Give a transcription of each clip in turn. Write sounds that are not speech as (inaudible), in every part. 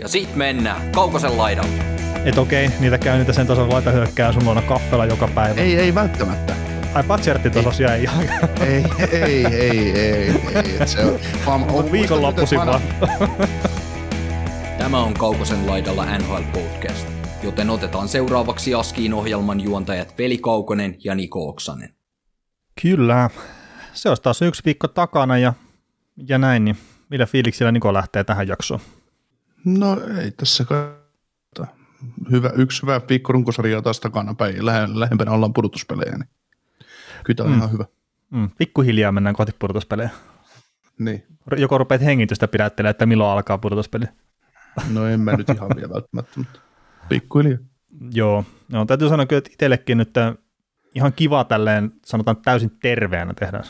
Ja sit mennään Kaukosen laidalle. Et okei, niitä käy niitä sen tason laita hyökkää sun luona kaffella joka päivä. Ei, ei välttämättä. Ai patserttitasos jäi ihan. Ei, ei, ei, ei, ei. Et se on, vaan, On viikonloppuisin vaan. Tämä on Kaukosen laidalla NHL Podcast, joten otetaan seuraavaksi Askiin ohjelman juontajat Veli Kaukonen ja Niko Oksanen. Kyllä. Se olisi taas yksi viikko takana ja, ja näin, niin millä fiiliksillä Niko lähtee tähän jaksoon? No ei tässä kai. Hyvä, yksi hyvä viikko runkosarjaa taas takana päin ja lähe, lähempänä ollaan pudotuspelejä, niin kyllä tämä on Mm. ihan hyvä. Mm, pikkuhiljaa mennään kohti pudotuspelejä. Niin. Joko rupeat hengitystä pidättelemään, että milloin alkaa pudotuspeli. No en mä nyt ihan vielä välttämättä, mutta pikkuhiljaa. Joo, no, täytyy sanoa kyllä, että itsellekin nyt äh, ihan kiva tälleen, sanotaan täysin terveenä tehdä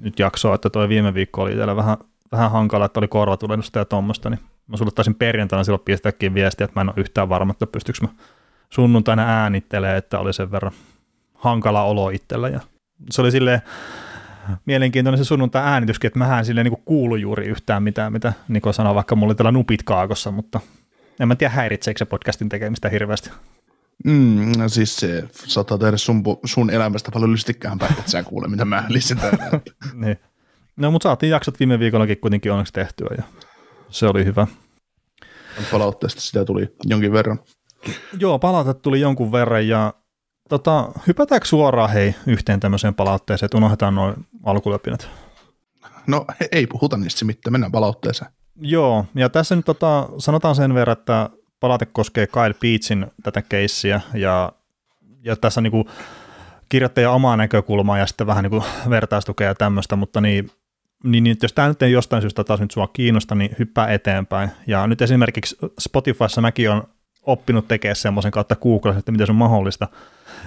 nyt jaksoa, että toi viime viikko oli itsellä vähän, vähän hankala, että oli korvatulennusta ja tuommoista, niin mä sulle taisin perjantaina silloin pistääkin viestiä, että mä en ole yhtään varma, että pystyykö mä sunnuntaina äänittelemään, että oli sen verran hankala olo itsellä ja se oli silleen mielenkiintoinen se sunnuntai äänityskin, että mähän silleen niin kuulu juuri yhtään mitään, mitä Niko sanoi, vaikka mulla oli tällä nupit kaakossa, mutta en mä tiedä häiritseekö se podcastin tekemistä hirveästi. Mm, no siis se saattaa tehdä sun, sun elämästä paljon lystikkään päin, että sä kuule, mitä mä lisätään. (laughs) niin. No, mutta saatiin jaksot viime viikollakin kuitenkin onneksi tehtyä ja se oli hyvä. Palautteesta sitä tuli jonkin verran. Joo, palautetta tuli jonkun verran ja tota, hypätäänkö suoraan hei yhteen tämmöiseen palautteeseen, että unohdetaan noin alkulöpinät? No ei puhuta niistä mitään, mennään palautteeseen. Joo, ja tässä nyt tota, sanotaan sen verran, että palaute koskee Kyle Beatsin tätä keissiä ja, ja tässä niinku kirjoittaja omaa näkökulmaa ja sitten vähän niinku vertaistukea ja tämmöistä, mutta niin, niin, niin jos tämä nyt ei jostain syystä taas nyt sua kiinnosta, niin hyppää eteenpäin. Ja nyt esimerkiksi Spotifyssa mäkin on oppinut tekemään semmoisen kautta Googlessa, että miten se on mahdollista,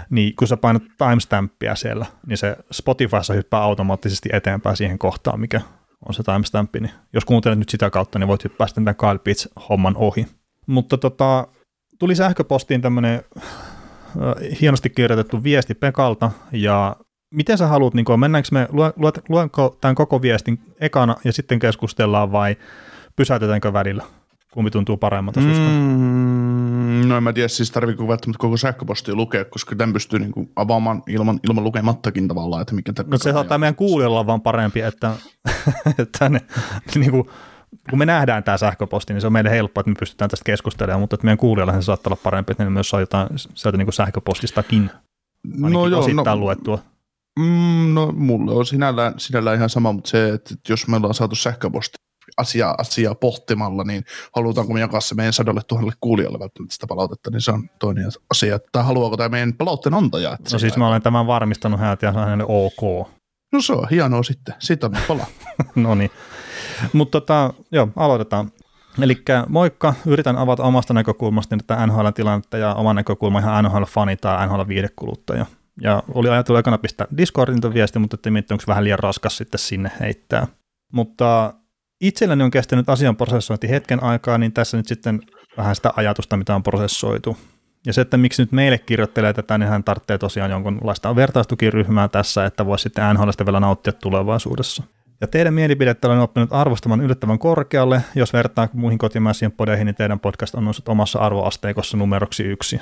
niin kun sä painat timestampia siellä, niin se Spotifyssa hyppää automaattisesti eteenpäin siihen kohtaan, mikä on se timestampi, niin jos kuuntelet nyt sitä kautta, niin voit hyppää sitten tämän Kyle Pitts-homman ohi. Mutta tota, tuli sähköpostiin tämmöinen hienosti kirjoitettu viesti Pekalta, ja miten sä haluat, niin kuin, mennäänkö me, lue- lue- luenko tämän koko viestin ekana ja sitten keskustellaan vai pysäytetäänkö välillä? Kumpi tuntuu paremmalta susta? Mm, no en mä tiedä, siis tarviiko välttämättä koko sähköpostia lukea, koska tämän pystyy niinku avaamaan ilman, ilman lukemattakin tavallaan, että mikä No se saattaa meidän kuulijoilla vaan parempi, että, (laughs) että ne, niin kuin, kun me nähdään tämä sähköposti, niin se on meille helppo, että me pystytään tästä keskustelemaan, mutta että meidän kuulijoilla se saattaa olla parempi, että ne myös saa jotain sieltä niin kuin sähköpostistakin ainakin No joo, osittain no, luettua. Mm, no mulle on sinällään, sinällään ihan sama, mutta se, että jos me ollaan saatu sähköposti asiaa, asiaa pohtimalla, niin halutaanko me jakaa se meidän sadalle tuhannelle kuulijalle välttämättä sitä palautetta, niin se on toinen asia. Tai haluaako tämä meidän palautteen antaja? Että No siis mä olen tämän varmistanut hänet ja hänelle ok. No se on hienoa sitten. Siitä on pala. (laughs) no niin. Mutta tota, joo, aloitetaan. Eli moikka, yritän avata omasta näkökulmasta tätä NHL-tilannetta ja oman näkökulman ihan NHL-fani tai NHL-viidekuluttaja. Ja oli ajatellut ekana pistää Discordin viesti, mutta että miettii, onko vähän liian raskas sitten sinne heittää. Mutta itselläni on kestänyt asian prosessointi hetken aikaa, niin tässä nyt sitten vähän sitä ajatusta, mitä on prosessoitu. Ja se, että miksi nyt meille kirjoittelee tätä, niin hän tarvitsee tosiaan jonkunlaista vertaistukiryhmää tässä, että voisi sitten NHLstä vielä nauttia tulevaisuudessa. Ja teidän mielipidettä olen oppinut arvostamaan yllättävän korkealle. Jos vertaa muihin kotimaisiin podeihin, niin teidän podcast on noussut omassa arvoasteikossa numeroksi yksi.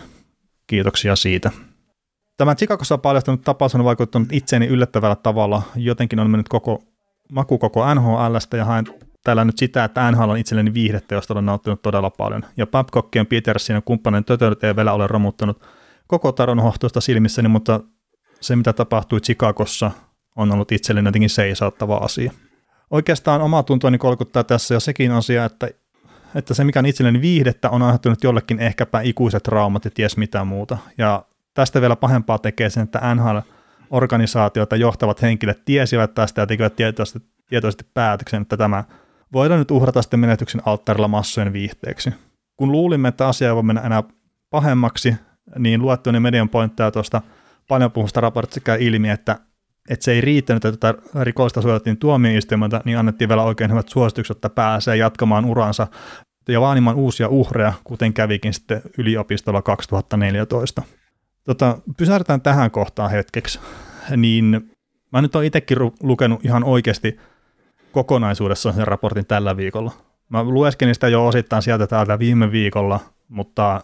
Kiitoksia siitä. Tämä Chicagossa paljastunut tapaus on vaikuttanut itseeni yllättävällä tavalla. Jotenkin on mennyt koko maku koko NHLstä ja haen täällä nyt sitä, että NHL on itselleni viihdettä, josta olen nauttinut todella paljon. Ja Babcockien, Petersin ja kumppanin tötönyt ei vielä ole romuttanut koko taron hohtoista silmissäni, mutta se mitä tapahtui Chicagossa on ollut itselleni jotenkin seisauttava asia. Oikeastaan omaa tuntoani kolkuttaa tässä jo sekin asia, että, että se mikä on itselleni viihdettä on aiheuttanut jollekin ehkäpä ikuiset traumat ja ties mitä muuta. Ja tästä vielä pahempaa tekee sen, että NHL organisaatioita johtavat henkilöt tiesivät tästä ja tekivät tietoisesti, tietoisesti päätöksen, että tämä voidaan nyt uhrata sitten menetyksen alttarilla massojen viihteeksi. Kun luulimme, että asia ei voi mennä enää pahemmaksi, niin luettuinen median pointteja tuosta paljon puhusta raportista käy ilmi, että, että se ei riittänyt, että tätä rikollista suojattiin tuomioistuimelta, niin annettiin vielä oikein hyvät suositukset, että pääsee jatkamaan uransa ja vaanimaan uusia uhreja, kuten kävikin sitten yliopistolla 2014. Tota, pysähdetään tähän kohtaan hetkeksi. Niin mä nyt oon itsekin lukenut ihan oikeasti kokonaisuudessaan sen raportin tällä viikolla. Mä lueskelin sitä jo osittain sieltä täältä viime viikolla, mutta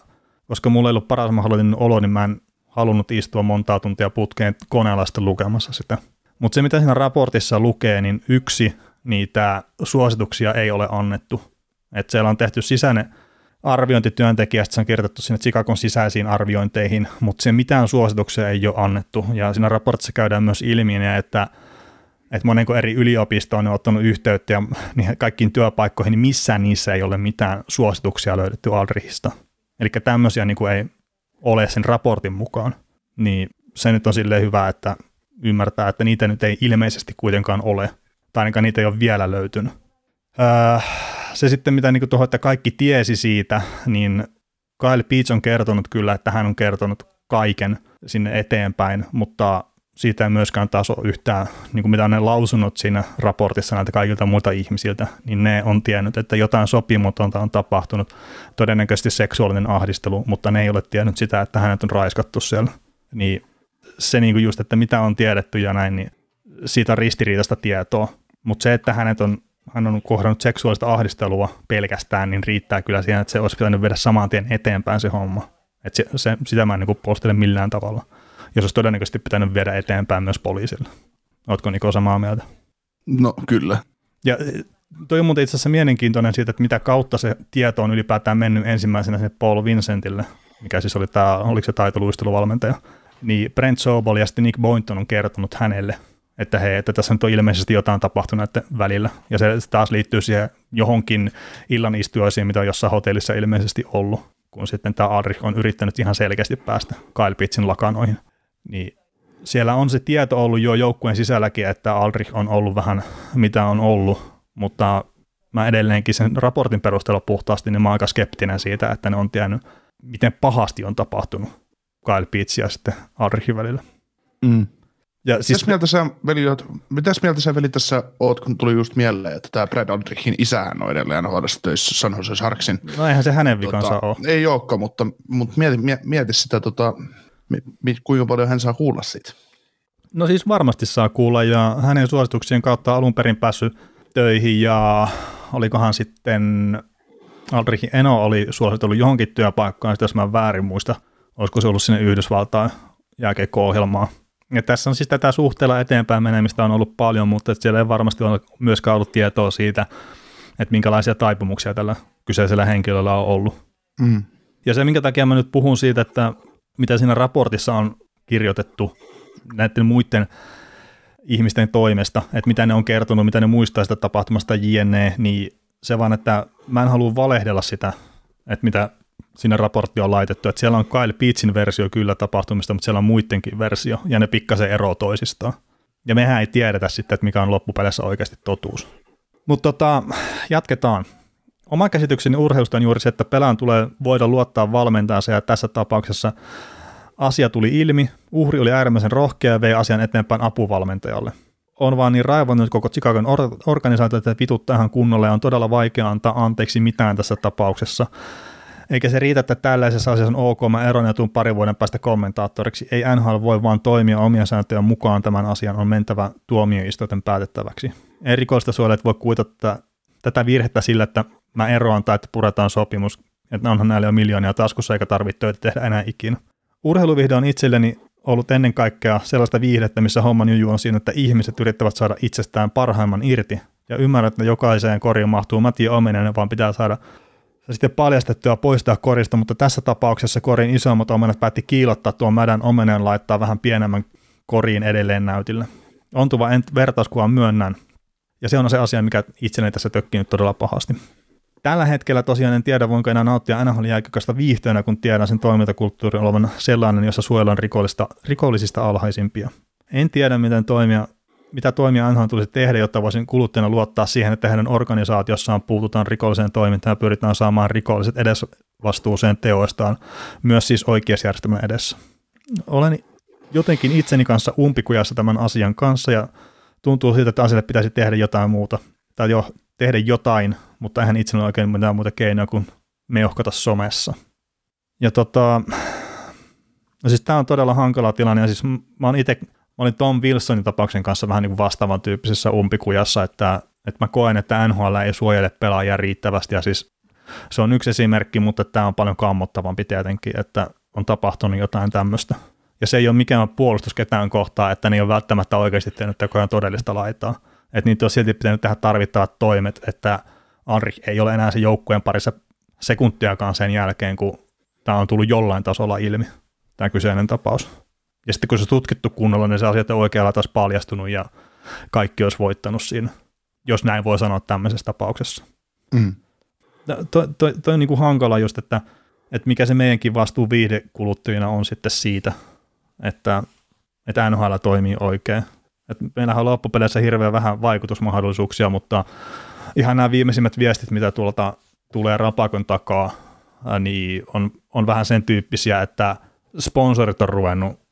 koska mulla ei ollut paras mahdollinen olo, niin mä en halunnut istua montaa tuntia putkeen koneella sitten lukemassa sitä. Mutta se, mitä siinä raportissa lukee, niin yksi niitä suosituksia ei ole annettu. Että siellä on tehty sisäinen arviointityöntekijästä, se on kirjoitettu sinne Chicagon sisäisiin arviointeihin, mutta se mitään suosituksia ei ole annettu. Ja siinä raportissa käydään myös ilmi, että että monenko eri yliopisto on ottanut yhteyttä ja niin kaikkiin työpaikkoihin, niin missään niissä ei ole mitään suosituksia löydetty Aldrichista. Eli tämmöisiä niin kuin ei ole sen raportin mukaan. Niin se nyt on silleen hyvä, että ymmärtää, että niitä nyt ei ilmeisesti kuitenkaan ole, tai ainakaan niitä ei ole vielä löytynyt. Öö, se sitten, mitä niin tuohon, että kaikki tiesi siitä, niin Kyle Peach on kertonut kyllä, että hän on kertonut kaiken sinne eteenpäin, mutta siitä ei myöskään taso yhtään, niin kuin mitä on ne lausunnot siinä raportissa näiltä kaikilta muilta ihmisiltä, niin ne on tiennyt, että jotain sopimutonta on tapahtunut, todennäköisesti seksuaalinen ahdistelu, mutta ne ei ole tiennyt sitä, että hänet on raiskattu siellä. Niin se niin kuin just, että mitä on tiedetty ja näin, niin siitä on ristiriitaista tietoa, mutta se, että hänet on, hän on kohdannut seksuaalista ahdistelua pelkästään, niin riittää kyllä siihen, että se olisi pitänyt viedä saman tien eteenpäin se homma. Että se, se, sitä mä en niin postele millään tavalla jos olisi todennäköisesti pitänyt viedä eteenpäin myös poliisille. Oletko Niko samaa mieltä? No kyllä. Ja e, toi on muuten itse asiassa mielenkiintoinen siitä, että mitä kautta se tieto on ylipäätään mennyt ensimmäisenä sinne Paul Vincentille, mikä siis oli tämä, oliko se taitoluisteluvalmentaja, niin Brent Sobol ja sitten Nick Boynton on kertonut hänelle, että hei, että tässä nyt on ilmeisesti jotain tapahtunut näiden välillä. Ja se taas liittyy siihen johonkin illan istujaisiin, mitä on jossain hotellissa ilmeisesti ollut, kun sitten tämä Adrich on yrittänyt ihan selkeästi päästä Kyle Pitsin lakanoihin niin siellä on se tieto ollut jo joukkueen sisälläkin, että Aldrich on ollut vähän mitä on ollut, mutta mä edelleenkin sen raportin perusteella puhtaasti, niin mä oon aika skeptinen siitä, että ne on tiennyt, miten pahasti on tapahtunut Kyle Pitts ja sitten Aldrichin välillä. Mm. Ja siis... mitäs, mieltä sä, veli, mitäs mieltä sä veli tässä oot, kun tuli just mieleen, että tämä Brad Aldrichin isähän on edelleen NHLissa töissä San Jose Sharksin. No eihän se hänen vikansa tota, ole. Ei olekaan, mutta, mutta mieti, mieti sitä tota, kuinka paljon hän saa kuulla siitä? No siis varmasti saa kuulla ja hänen suosituksien kautta alun perin päässyt töihin ja olikohan sitten Aldrichin Eno oli suositellut johonkin työpaikkaan, jos mä väärin muista, olisiko se ollut sinne Yhdysvaltain jääkeikko-ohjelmaan. Ja tässä on siis tätä suhteella eteenpäin menemistä on ollut paljon, mutta siellä ei varmasti ole myöskään ollut tietoa siitä, että minkälaisia taipumuksia tällä kyseisellä henkilöllä on ollut. Mm. Ja se, minkä takia mä nyt puhun siitä, että mitä siinä raportissa on kirjoitettu näiden muiden ihmisten toimesta, että mitä ne on kertonut, mitä ne muistaa sitä tapahtumasta jne, niin se vaan, että mä en halua valehdella sitä, että mitä sinne raportti on laitettu, että siellä on Kyle Pitsin versio kyllä tapahtumista, mutta siellä on muidenkin versio, ja ne pikkasen ero toisistaan. Ja mehän ei tiedetä sitten, että mikä on loppupeleissä oikeasti totuus. Mutta tota, jatketaan. Oma käsitykseni urheilusta on juuri se, että pelään tulee voida luottaa valmentajansa ja tässä tapauksessa asia tuli ilmi, uhri oli äärimmäisen rohkea ja vei asian eteenpäin apuvalmentajalle. On vaan niin raivonnut koko Chicagon or- organisaatio, että vitut tähän kunnolle on todella vaikea antaa anteeksi mitään tässä tapauksessa. Eikä se riitä, että tällaisessa asiassa on ok, mä eron ja tuun parin vuoden päästä kommentaattoriksi. Ei NHL voi vaan toimia omia sääntöjä mukaan, tämän asian on mentävä tuomioistuinten päätettäväksi. Ei rikollista suojelijat voi kuitata tätä virhettä sillä, että mä eroan tai että puretaan sopimus, että onhan näillä jo miljoonia taskussa eikä tarvitse töitä tehdä enää ikinä. Urheiluvihde on itselleni ollut ennen kaikkea sellaista viihdettä, missä homman juju on siinä, että ihmiset yrittävät saada itsestään parhaimman irti. Ja ymmärrän, että jokaiseen koriin mahtuu Matti Ominen, vaan pitää saada sitten paljastettua poistaa korista, mutta tässä tapauksessa korin isommat omenat päätti kiilottaa tuon mädän omenen laittaa vähän pienemmän koriin edelleen näytille. Ontuva ent- vertauskuva myönnän, ja se on se asia, mikä itselleni tässä tökkii nyt todella pahasti. Tällä hetkellä tosiaan en tiedä, voinko enää nauttia nhl jääkiköstä viihteenä, kun tiedän sen toimintakulttuurin olevan sellainen, jossa suojellaan rikollista, rikollisista alhaisimpia. En tiedä, miten toimia, mitä toimia NHL tulisi tehdä, jotta voisin kuluttajana luottaa siihen, että heidän organisaatiossaan puututaan rikolliseen toimintaan ja pyritään saamaan rikolliset edes vastuuseen teoistaan myös siis oikeusjärjestelmän edessä. Olen jotenkin itseni kanssa umpikujassa tämän asian kanssa ja tuntuu siltä, että asialle pitäisi tehdä jotain muuta tai jo tehdä jotain, mutta eihän itsellä ole oikein mitään muuta keinoa kuin meuhkata somessa. Ja tota, no siis tämä on todella hankala tilanne, ja siis mä, oon ite, mä olin Tom Wilsonin tapauksen kanssa vähän niin kuin vastaavan tyyppisessä umpikujassa, että, että mä koen, että NHL ei suojele pelaajia riittävästi, ja siis se on yksi esimerkki, mutta tämä on paljon kammottavampi tietenkin, että on tapahtunut jotain tämmöistä. Ja se ei ole mikään puolustus ketään kohtaa, että ne ei ole välttämättä oikeasti tehnyt tekoja todellista laitaa. Että niitä on silti pitänyt tehdä tarvittavat toimet, että Anri ei ole enää se joukkueen parissa sekuntiakaan sen jälkeen, kun tämä on tullut jollain tasolla ilmi, tämä kyseinen tapaus. Ja sitten kun se tutkittu kunnolla, niin se asiat on oikealla taas paljastunut ja kaikki olisi voittanut siinä, jos näin voi sanoa tämmöisessä tapauksessa. Mm. Toi, toi, toi on niin kuin hankala just, että, että mikä se meidänkin vastuu viihdekuluttajina on sitten siitä, että, että NHL toimii oikein. Et meillähän on loppupeleissä hirveän vähän vaikutusmahdollisuuksia, mutta ihan nämä viimeisimmät viestit, mitä tuolta tulee rapakon takaa, niin on, on vähän sen tyyppisiä, että sponsorit on ruvennut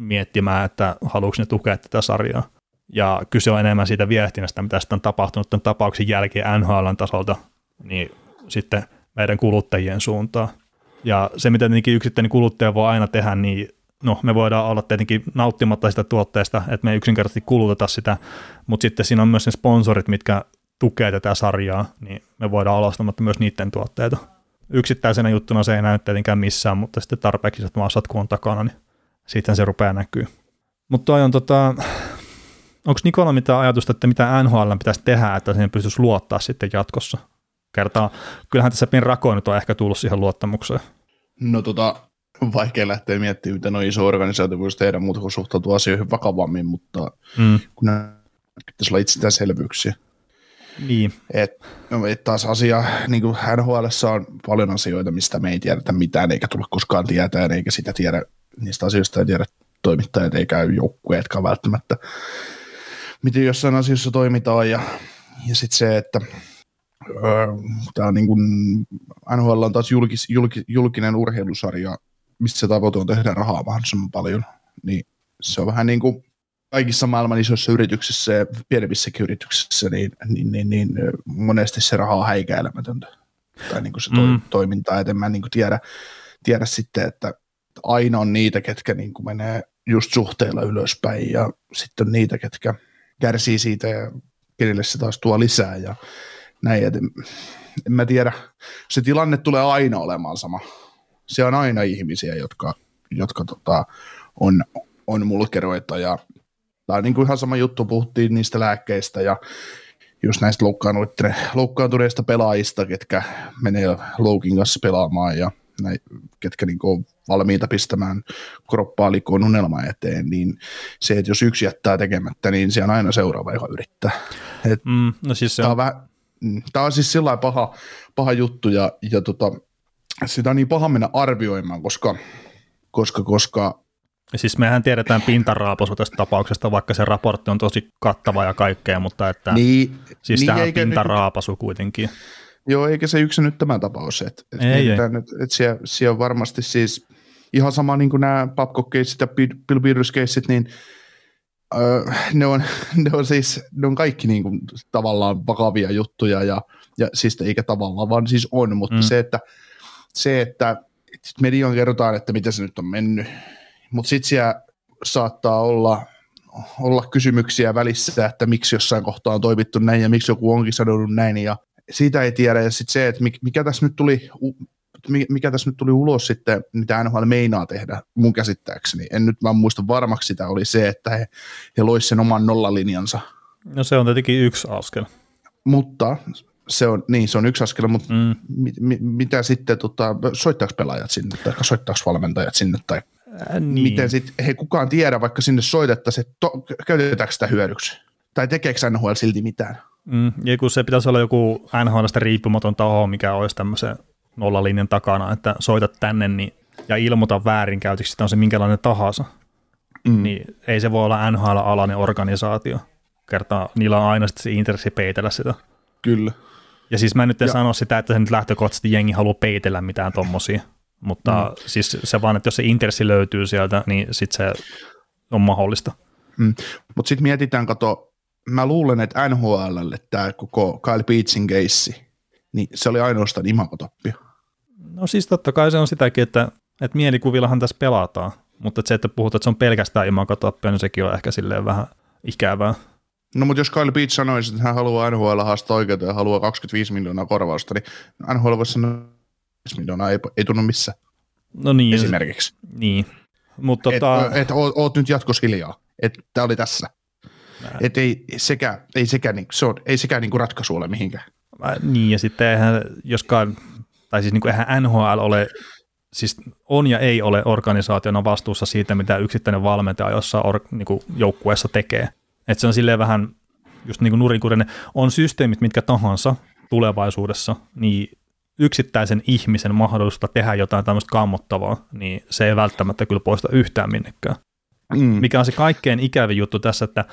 miettimään, että haluatko ne tukea tätä sarjaa. Ja kyse on enemmän siitä viestinnästä, mitä sitten on tapahtunut tämän tapauksen jälkeen NHLn tasolta, niin sitten meidän kuluttajien suuntaan. Ja se, mitä tietenkin yksittäinen kuluttaja voi aina tehdä, niin no me voidaan olla tietenkin nauttimatta sitä tuotteesta, että me ei yksinkertaisesti kuluteta sitä, mutta sitten siinä on myös ne sponsorit, mitkä tukee tätä sarjaa, niin me voidaan olla ostamatta myös niiden tuotteita. Yksittäisenä juttuna se ei näy tietenkään missään, mutta sitten tarpeeksi että massat kun on takana, niin siitä se rupeaa näkyy. Mutta toi on tota, onko Nikola mitään ajatusta, että mitä NHL pitäisi tehdä, että siihen pystyisi luottaa sitten jatkossa? Kertaa, kyllähän tässä pieni rakoinut on ehkä tullut siihen luottamukseen. No tota, vaikea lähteä miettimään, miten on iso organisaatio voisi tehdä muuta kuin suhtautua asioihin vakavammin, mutta mm. kun nämä pitäisi olla itsestäänselvyyksiä. Niin. Et, no, et taas asia, niin kuin NHL on paljon asioita, mistä me ei tiedetä mitään, eikä tule koskaan tietää, eikä sitä tiedä, niistä asioista ei tiedä toimittajat eikä joukkueetkaan välttämättä, miten jossain asiassa toimitaan, ja, ja sitten se, että öö, tämä on niin kuin, NHL on taas julkis, julkis, julkinen urheilusarja, mistä se tavoite on tehdä rahaa mahdollisimman paljon, niin se on vähän niin kuin kaikissa maailman isoissa yrityksissä ja pienemmissäkin yrityksissä, niin, niin, niin, niin monesti se raha on häikäilemätöntä. Tai niin kuin se to, mm. toiminta, että en mä niin kuin tiedä, tiedä sitten, että aina on niitä, ketkä niin kuin menee just suhteella ylöspäin ja sitten on niitä, ketkä kärsii siitä ja kenelle se taas tuo lisää ja näin. Et en, en mä tiedä, se tilanne tulee aina olemaan sama. Se on aina ihmisiä, jotka, jotka tota, on, on mulkeroita ja Tämä on niin kuin ihan sama juttu, puhuttiin niistä lääkkeistä ja just näistä loukkaantuneista pelaajista, ketkä menee loukin kanssa pelaamaan ja näin, ketkä niin on valmiita pistämään kroppaa likoon unelma eteen, niin se, että jos yksi jättää tekemättä, niin se on aina seuraava, joka yrittää. Et mm, no siis se on... Tämä, on vähän, mm, tämä on siis sillä paha, paha juttu ja, ja tota, sitä on niin paha mennä arvioimaan, koska, koska, koska Siis mehän tiedetään pintaraapasu tästä tapauksesta, vaikka se raportti on tosi kattava ja kaikkea, mutta että niin, siis niin tämä on pintaraapasu nyt, kuitenkin. Joo, eikä se yksin nyt tämä tapaus. Et, et ei, ei. Nyt, et siellä, siellä on varmasti siis ihan sama niin kuin nämä babcock ja Bill Beatles niin öö, ne, on, (laughs) ne, on siis, ne on kaikki niin kuin, tavallaan vakavia juttuja, ja, ja siis eikä tavallaan, vaan siis on, mutta mm. se, että, se, että median kerrotaan, että miten se nyt on mennyt, mutta sitten siellä saattaa olla, olla kysymyksiä välissä, että miksi jossain kohtaa on toimittu näin ja miksi joku onkin sanonut näin ja siitä ei tiedä. Ja sitten se, että mikä tässä nyt tuli mikä tässä nyt tuli ulos sitten, mitä NHL meinaa tehdä mun käsittääkseni. En nyt vaan muista varmaksi sitä, oli se, että he, he loisivat sen oman nollalinjansa. No se on tietenkin yksi askel. Mutta se on, niin, se on yksi askel, mutta mm. mi, mi, mitä sitten, tota, soittaako pelaajat sinne, tai soittaako valmentajat sinne, tai Äh, niin. Miten sitten he kukaan tiedä, vaikka sinne soitettaisiin, että to, käytetäänkö sitä hyödyksi? Tai tekeekö NHL silti mitään? Mm, ja kun se pitäisi olla joku NHLstä riippumaton taho, mikä olisi tämmöisen nollalinjan takana, että soitat tänne niin, ja ilmoita väärinkäytöksi, että on se minkälainen tahansa. Mm. Niin ei se voi olla NHL-alainen organisaatio. Kertaa niillä on aina sitten se intressi peitellä sitä. Kyllä. Ja siis mä nyt en Ja- sano sitä, että se nyt lähtökohtaisesti jengi haluaa peitellä mitään tommosia, mutta mm. siis se vaan, että jos se intressi löytyy sieltä, niin sit se on mahdollista. Mutta sitten mietitään, kato, mä luulen, että NHLlle tämä koko Kyle Beatsin keissi, niin se oli ainoastaan imakotoppia. No siis totta kai se on sitäkin, että, että mielikuvillahan tässä pelataan, mutta että se, että puhutaan, että se on pelkästään imakotoppia, niin sekin on ehkä silleen vähän ikävää. No mutta jos Kyle Beach sanoisi, että hän haluaa NHL haastaa oikeuteen ja haluaa 25 miljoonaa korvausta, niin NHL voisi sanoa, että 25 miljoonaa ei, ei tunnu missään No niin, esimerkiksi. niin. Mutta tota, et oot, oot nyt jatkossa hiljaa, että tämä oli tässä. Et ei sekä, ei sekä, niin, se on, ei sekä niin kuin ratkaisu ole mihinkään. Mä- Niin, ja sitten eihän, joskaan, tai siis niin kuin eihän NHL ole, siis on ja ei ole organisaationa vastuussa siitä, mitä yksittäinen valmentaja jossain or, niin kuin joukkueessa tekee. Että se on silleen vähän just niin kuin nurinkurinen. On systeemit mitkä tahansa tulevaisuudessa, niin yksittäisen ihmisen mahdollisuutta tehdä jotain tämmöistä kammottavaa, niin se ei välttämättä kyllä poista yhtään minnekään Mm. mikä on se kaikkein ikävin juttu tässä, että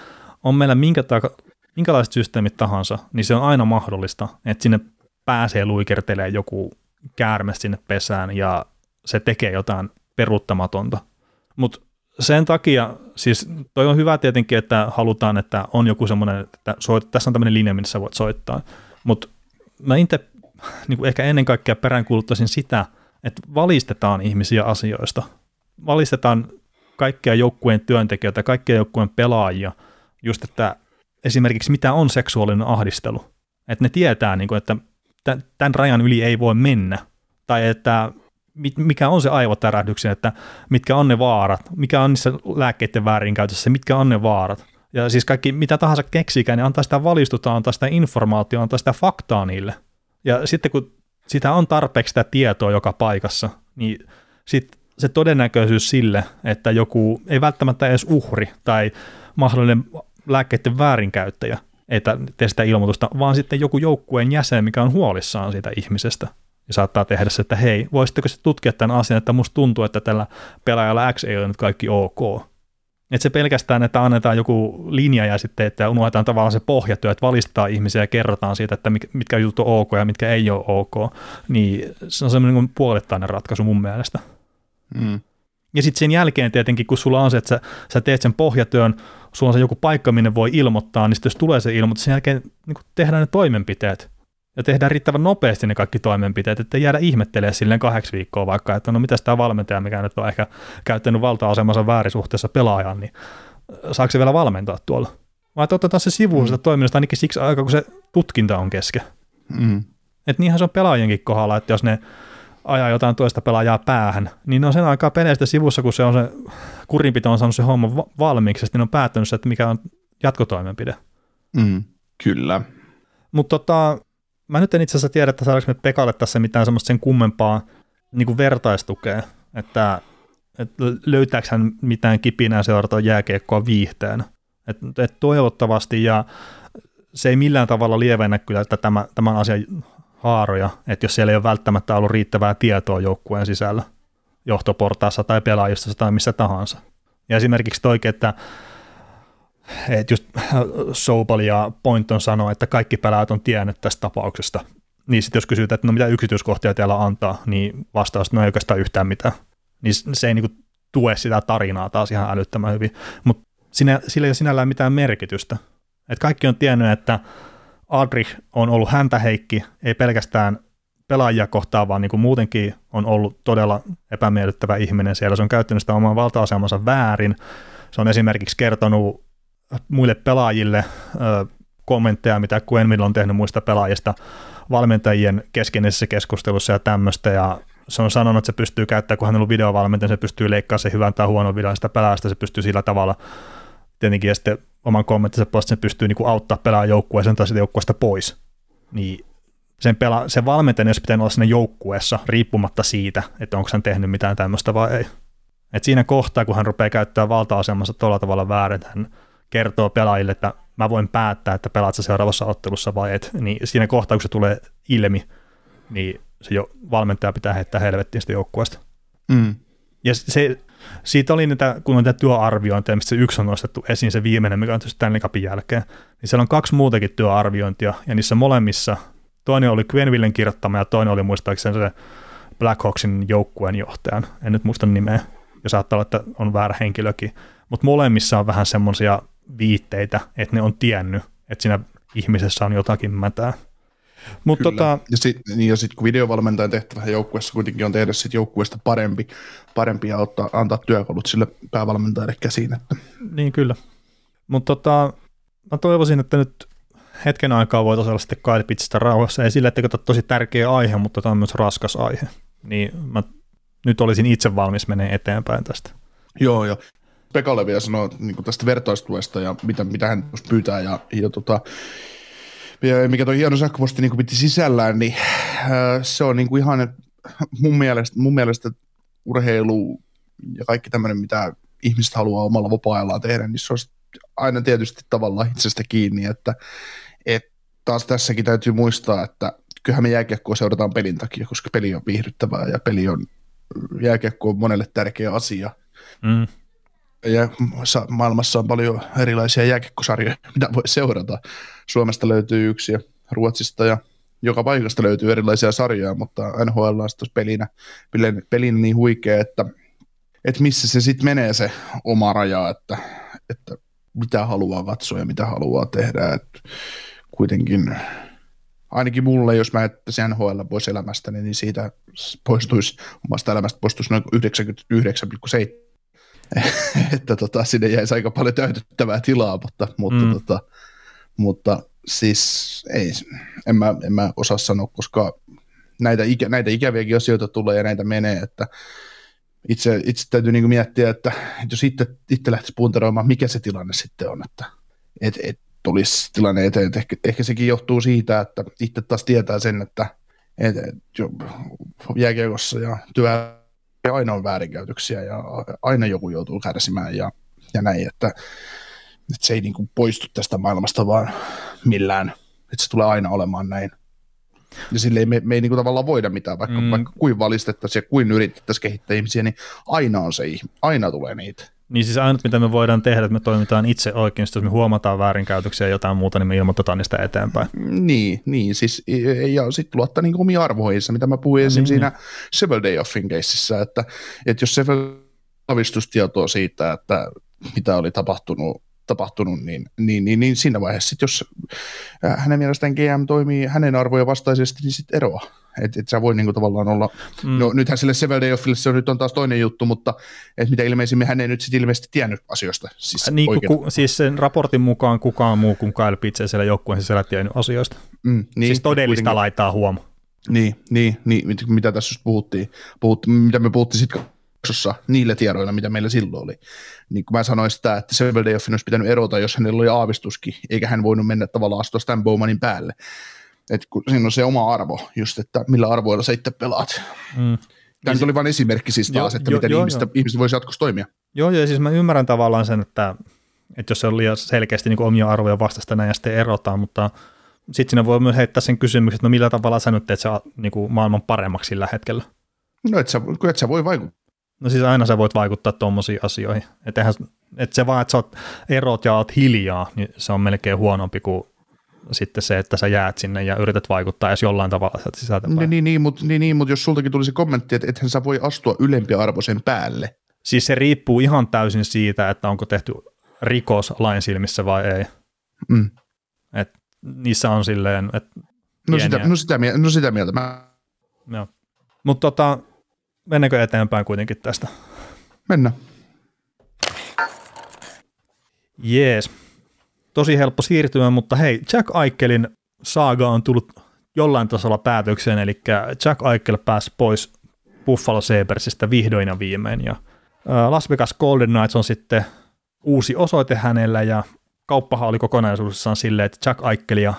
on meillä minkä taka, minkälaiset systeemit tahansa, niin se on aina mahdollista, että sinne pääsee luikertelee joku käärme sinne pesään ja se tekee jotain peruuttamatonta. Mutta sen takia, siis toi on hyvä tietenkin, että halutaan, että on joku semmoinen, että soit, tässä on tämmöinen linja, missä sä voit soittaa, mutta mä itse (laughs) niin ehkä ennen kaikkea peräänkuuluttaisin sitä, että valistetaan ihmisiä asioista. Valistetaan kaikkia joukkueen työntekijöitä, kaikkia joukkueen pelaajia, just että esimerkiksi mitä on seksuaalinen ahdistelu. Että ne tietää, niin kuin, että tä- tämän rajan yli ei voi mennä. Tai että mikä on se aivotärähdyksen, että mitkä on ne vaarat, mikä on niissä lääkkeiden väärinkäytössä, mitkä on ne vaarat. Ja siis kaikki, mitä tahansa keksikään, niin antaa sitä valistusta, antaa sitä informaatiota, antaa sitä faktaa niille. Ja sitten kun sitä on tarpeeksi sitä tietoa joka paikassa, niin sit se todennäköisyys sille, että joku, ei välttämättä edes uhri tai mahdollinen lääkkeiden väärinkäyttäjä, ei tä- tee sitä ilmoitusta, vaan sitten joku joukkueen jäsen, mikä on huolissaan siitä ihmisestä. Ja saattaa tehdä se, että hei, voisitteko se tutkia tämän asian, että musta tuntuu, että tällä pelaajalla X ei ole nyt kaikki ok. Että se pelkästään, että annetaan joku linja ja sitten, että unohdetaan tavallaan se pohjatyö, että valistetaan ihmisiä ja kerrotaan siitä, että mitkä jutut on ok ja mitkä ei ole ok, niin se on semmoinen niin puolittainen ratkaisu mun mielestä. Mm. Ja sitten sen jälkeen tietenkin, kun sulla on se, että sä, sä teet sen pohjatyön, sulla on se joku paikka, minne voi ilmoittaa, niin sitten jos tulee se ilmoitus, sen jälkeen niin tehdään ne toimenpiteet. Ja tehdään riittävän nopeasti ne kaikki toimenpiteet, että jäädä ihmettelemään silleen kahdeksi viikkoa vaikka, että no mitäs tämä valmentaja, mikä nyt on ehkä käyttänyt valta-asemansa väärisuhteessa pelaajan, niin saako se vielä valmentaa tuolla? Vai että otetaan se sivuun sitä toiminnasta ainakin siksi aikaa, kun se tutkinta on kesken. Mm. Että niinhän se on pelaajienkin kohdalla, että jos ne ajaa jotain toista pelaajaa päähän, niin ne on sen aikaa peleistä sivussa, kun se on se kurinpito on saanut se homma va- valmiiksi, sitten ne on päättänyt se, että mikä on jatkotoimenpide. Mm. Kyllä. Mutta tota, mä nyt en itse asiassa tiedä, että saadaanko me Pekalle tässä mitään semmoista sen kummempaa niin kuin vertaistukea, että, että löytääkö hän mitään kipinää seurata jääkiekkoa viihteenä. Et, et toivottavasti, ja se ei millään tavalla lievennä kyllä että tämä, tämän asian haaroja, että jos siellä ei ole välttämättä ollut riittävää tietoa joukkueen sisällä, johtoportaassa tai pelaajistossa tai missä tahansa. Ja esimerkiksi toikin, että että just Soupal ja Pointon sanoi, että kaikki pelaajat on tiennyt tästä tapauksesta. Niin sitten jos kysytään, että no mitä yksityiskohtia teillä antaa, niin vastaus, no ei oikeastaan yhtään mitään. Niin se ei niinku tue sitä tarinaa taas ihan älyttömän hyvin. Mutta sillä ei ole sinällään mitään merkitystä. Et kaikki on tiennyt, että Adrich on ollut häntä heikki, ei pelkästään pelaajia kohtaan, vaan niin kuin muutenkin on ollut todella epämiellyttävä ihminen siellä. Se on käyttänyt sitä omaa valta-asemansa väärin. Se on esimerkiksi kertonut muille pelaajille ö, kommentteja, mitä Quenville on tehnyt muista pelaajista valmentajien keskeisessä keskustelussa ja tämmöistä, ja se on sanonut, että se pystyy käyttämään, kun hän on ollut videovalmentaja, se pystyy leikkaamaan se hyvän tai huonon videon sitä pelaajasta, se pystyy sillä tavalla tietenkin, ja sitten oman kommenttinsa puolesta se pystyy niin auttaa pelaa joukkueeseen tai sitä joukkueesta pois. Niin sen, pela, sen valmentajan olisi pitänyt olla siinä joukkueessa riippumatta siitä, että onko hän tehnyt mitään tämmöistä vai ei. Et siinä kohtaa, kun hän rupeaa käyttämään valta-asemansa tuolla tavalla väärin, että hän kertoo pelaajille, että mä voin päättää, että pelaat sä seuraavassa ottelussa vai et, niin siinä kohtaa, kun se tulee ilmi, niin se jo valmentaja pitää heittää helvettiin sitä joukkueesta. Mm. Ja se, siitä oli niitä, kun on niitä työarviointeja, mistä se yksi on nostettu esiin, se viimeinen, mikä on tietysti Stanley Cupin jälkeen, niin siellä on kaksi muutakin työarviointia, ja niissä molemmissa toinen oli Gwenvillen kirjoittama ja toinen oli muistaakseni se Blackhawksin joukkueen johtajan. En nyt muista nimeä, ja saattaa olla, että on väärä henkilökin. Mutta molemmissa on vähän semmoisia viitteitä, että ne on tiennyt, että siinä ihmisessä on jotakin mätää. Mut tota, ja sitten niin, sit, kun videovalmentajan tehtävä joukkueessa kuitenkin on tehdä sit joukkueesta parempi, parempi ja ottaa, antaa työkalut sille päävalmentajalle käsiin. Että. Niin kyllä. Mutta tota, mä toivoisin, että nyt hetken aikaa voitaisiin olla sitten Kyle rauhassa. Ei sille, että tosi tärkeä aihe, mutta tämä on myös raskas aihe. Niin mä nyt olisin itse valmis menee eteenpäin tästä. Joo, joo. Pekalle vielä sanoo niin tästä vertaistuesta ja mitä, mitä hän pyytää ja, ja tota, mikä tuo hieno sähköposti niin piti sisällään, niin äh, se on niin kuin ihan mun mielestä, mun mielestä urheilu ja kaikki tämmöinen, mitä ihmiset haluaa omalla vapaa-ajallaan tehdä, niin se on aina tietysti tavallaan itsestä kiinni, että, että taas tässäkin täytyy muistaa, että kyllähän me jääkiekkoa seurataan pelin takia, koska peli on viihdyttävää ja peli on, jääkiekko on monelle tärkeä asia. Mm ja maailmassa on paljon erilaisia jääkekkosarjoja, mitä voi seurata. Suomesta löytyy yksi ja Ruotsista ja joka paikasta löytyy erilaisia sarjoja, mutta NHL on pelinä, pelin niin huikea, että, että missä se sitten menee se oma raja, että, että mitä haluaa katsoa ja mitä haluaa tehdä. Että kuitenkin ainakin mulle, jos mä jättäisin NHL pois elämästä, niin siitä poistuisi, omasta elämästä poistuisi noin 99,7 (laughs) että tota, sinne jäisi aika paljon täytettävää tilaa, mutta, mutta, mm. tota, mutta siis ei, en mä, en mä osaa sanoa, koska näitä, ikä, näitä ikäviäkin asioita tulee ja näitä menee, että itse, itse täytyy niin miettiä, että, jos itse, itse lähtisi puntaroimaan, mikä se tilanne sitten on, että et, et tulisi tilanne eteen. Ehkä, ehkä sekin johtuu siitä, että itse taas tietää sen, että et, et, jo, jääkiekossa ja työ aina on väärinkäytöksiä ja aina joku joutuu kärsimään ja, ja näin, että, että se ei niin kuin poistu tästä maailmasta vaan millään, että se tulee aina olemaan näin. Ja sille ei, me, me ei niin kuin tavallaan voida mitään, vaikka, mm. vaikka kuin valistettaisiin ja kuin yritettäisiin kehittää ihmisiä, niin aina on se, aina tulee niitä. Niin siis ainut, mitä me voidaan tehdä, että me toimitaan itse oikein, jos me huomataan väärinkäytöksiä ja jotain muuta, niin me ilmoitetaan niistä eteenpäin. Niin, niin siis, ja sitten luottaa niin omiin arvoihinsa, mitä mä puhuin esimerkiksi niin. siinä Several Day Offin keississä, että, että jos Several avistustietoa siitä, että mitä oli tapahtunut tapahtunut, niin, niin, niin, niin siinä vaiheessa, sit jos äh, hänen mielestään GM toimii hänen arvojen vastaisesti, niin sitten eroa. Että et sä voi niinku tavallaan olla, mm. no nythän sille Sevel Day Offille se on, nyt on taas toinen juttu, mutta et mitä ilmeisimmin hän ei nyt sitten ilmeisesti tiennyt asioista. Siis, niin, ku, siis sen raportin mukaan kukaan muu kuin Kyle Pitts siellä joukkueen sisällä tiennyt asioista. Mm, niin, siis todellista kuitenkin. laitaa huomo. Niin, niin, niin, mitä tässä just puhuttiin, puhuttiin mitä me puhuttiin sitten niillä tiedoilla, mitä meillä silloin oli. Niin kuin mä sanoin sitä, että Sevel Day Offin olisi pitänyt erota, jos hänellä oli aavistuskin, eikä hän voinut mennä tavallaan astua Stan Bowmanin päälle. Et kun siinä on se oma arvo, just että millä arvoilla sä itse pelaat. Mm. Tämä nyt oli vain esimerkki siis taas, jo, että jo, miten jo, ihmistä, jo. ihmiset voisi jatkossa toimia. Joo, joo, siis mä ymmärrän tavallaan sen, että, että jos se on liian selkeästi niin omia arvoja vastasta näin ja sitten erotaan, mutta sitten siinä voi myös heittää sen kysymyksen, että no millä tavalla sä nyt teet se niin kuin maailman paremmaksi sillä hetkellä? No et sä, et sä voi vaikuttaa. No siis aina sä voit vaikuttaa tuommoisiin asioihin. Että et se vaan, että sä oot erot ja oot hiljaa, niin se on melkein huonompi kuin sitten se, että sä jäät sinne ja yrität vaikuttaa edes jollain tavalla sieltä sisältä Niin, niin, niin mutta niin, niin, mut jos sultakin tulisi kommentti, että ethän sä voi astua ylempiarvoisen päälle. Siis se riippuu ihan täysin siitä, että onko tehty rikos lain silmissä vai ei. Mm. Et niissä on silleen, että no sitä, no, sitä, no sitä mieltä. Mä... Joo. Mutta tota, mennäänkö eteenpäin kuitenkin tästä? Mennään. Jees tosi helppo siirtyä, mutta hei, Jack Aikelin saaga on tullut jollain tasolla päätökseen, eli Jack Aikel pääsi pois Buffalo Sabresista vihdoin ja viimein, ja Las Vegas Golden Knights on sitten uusi osoite hänellä, ja kauppahan oli kokonaisuudessaan silleen, että Jack Aikel ja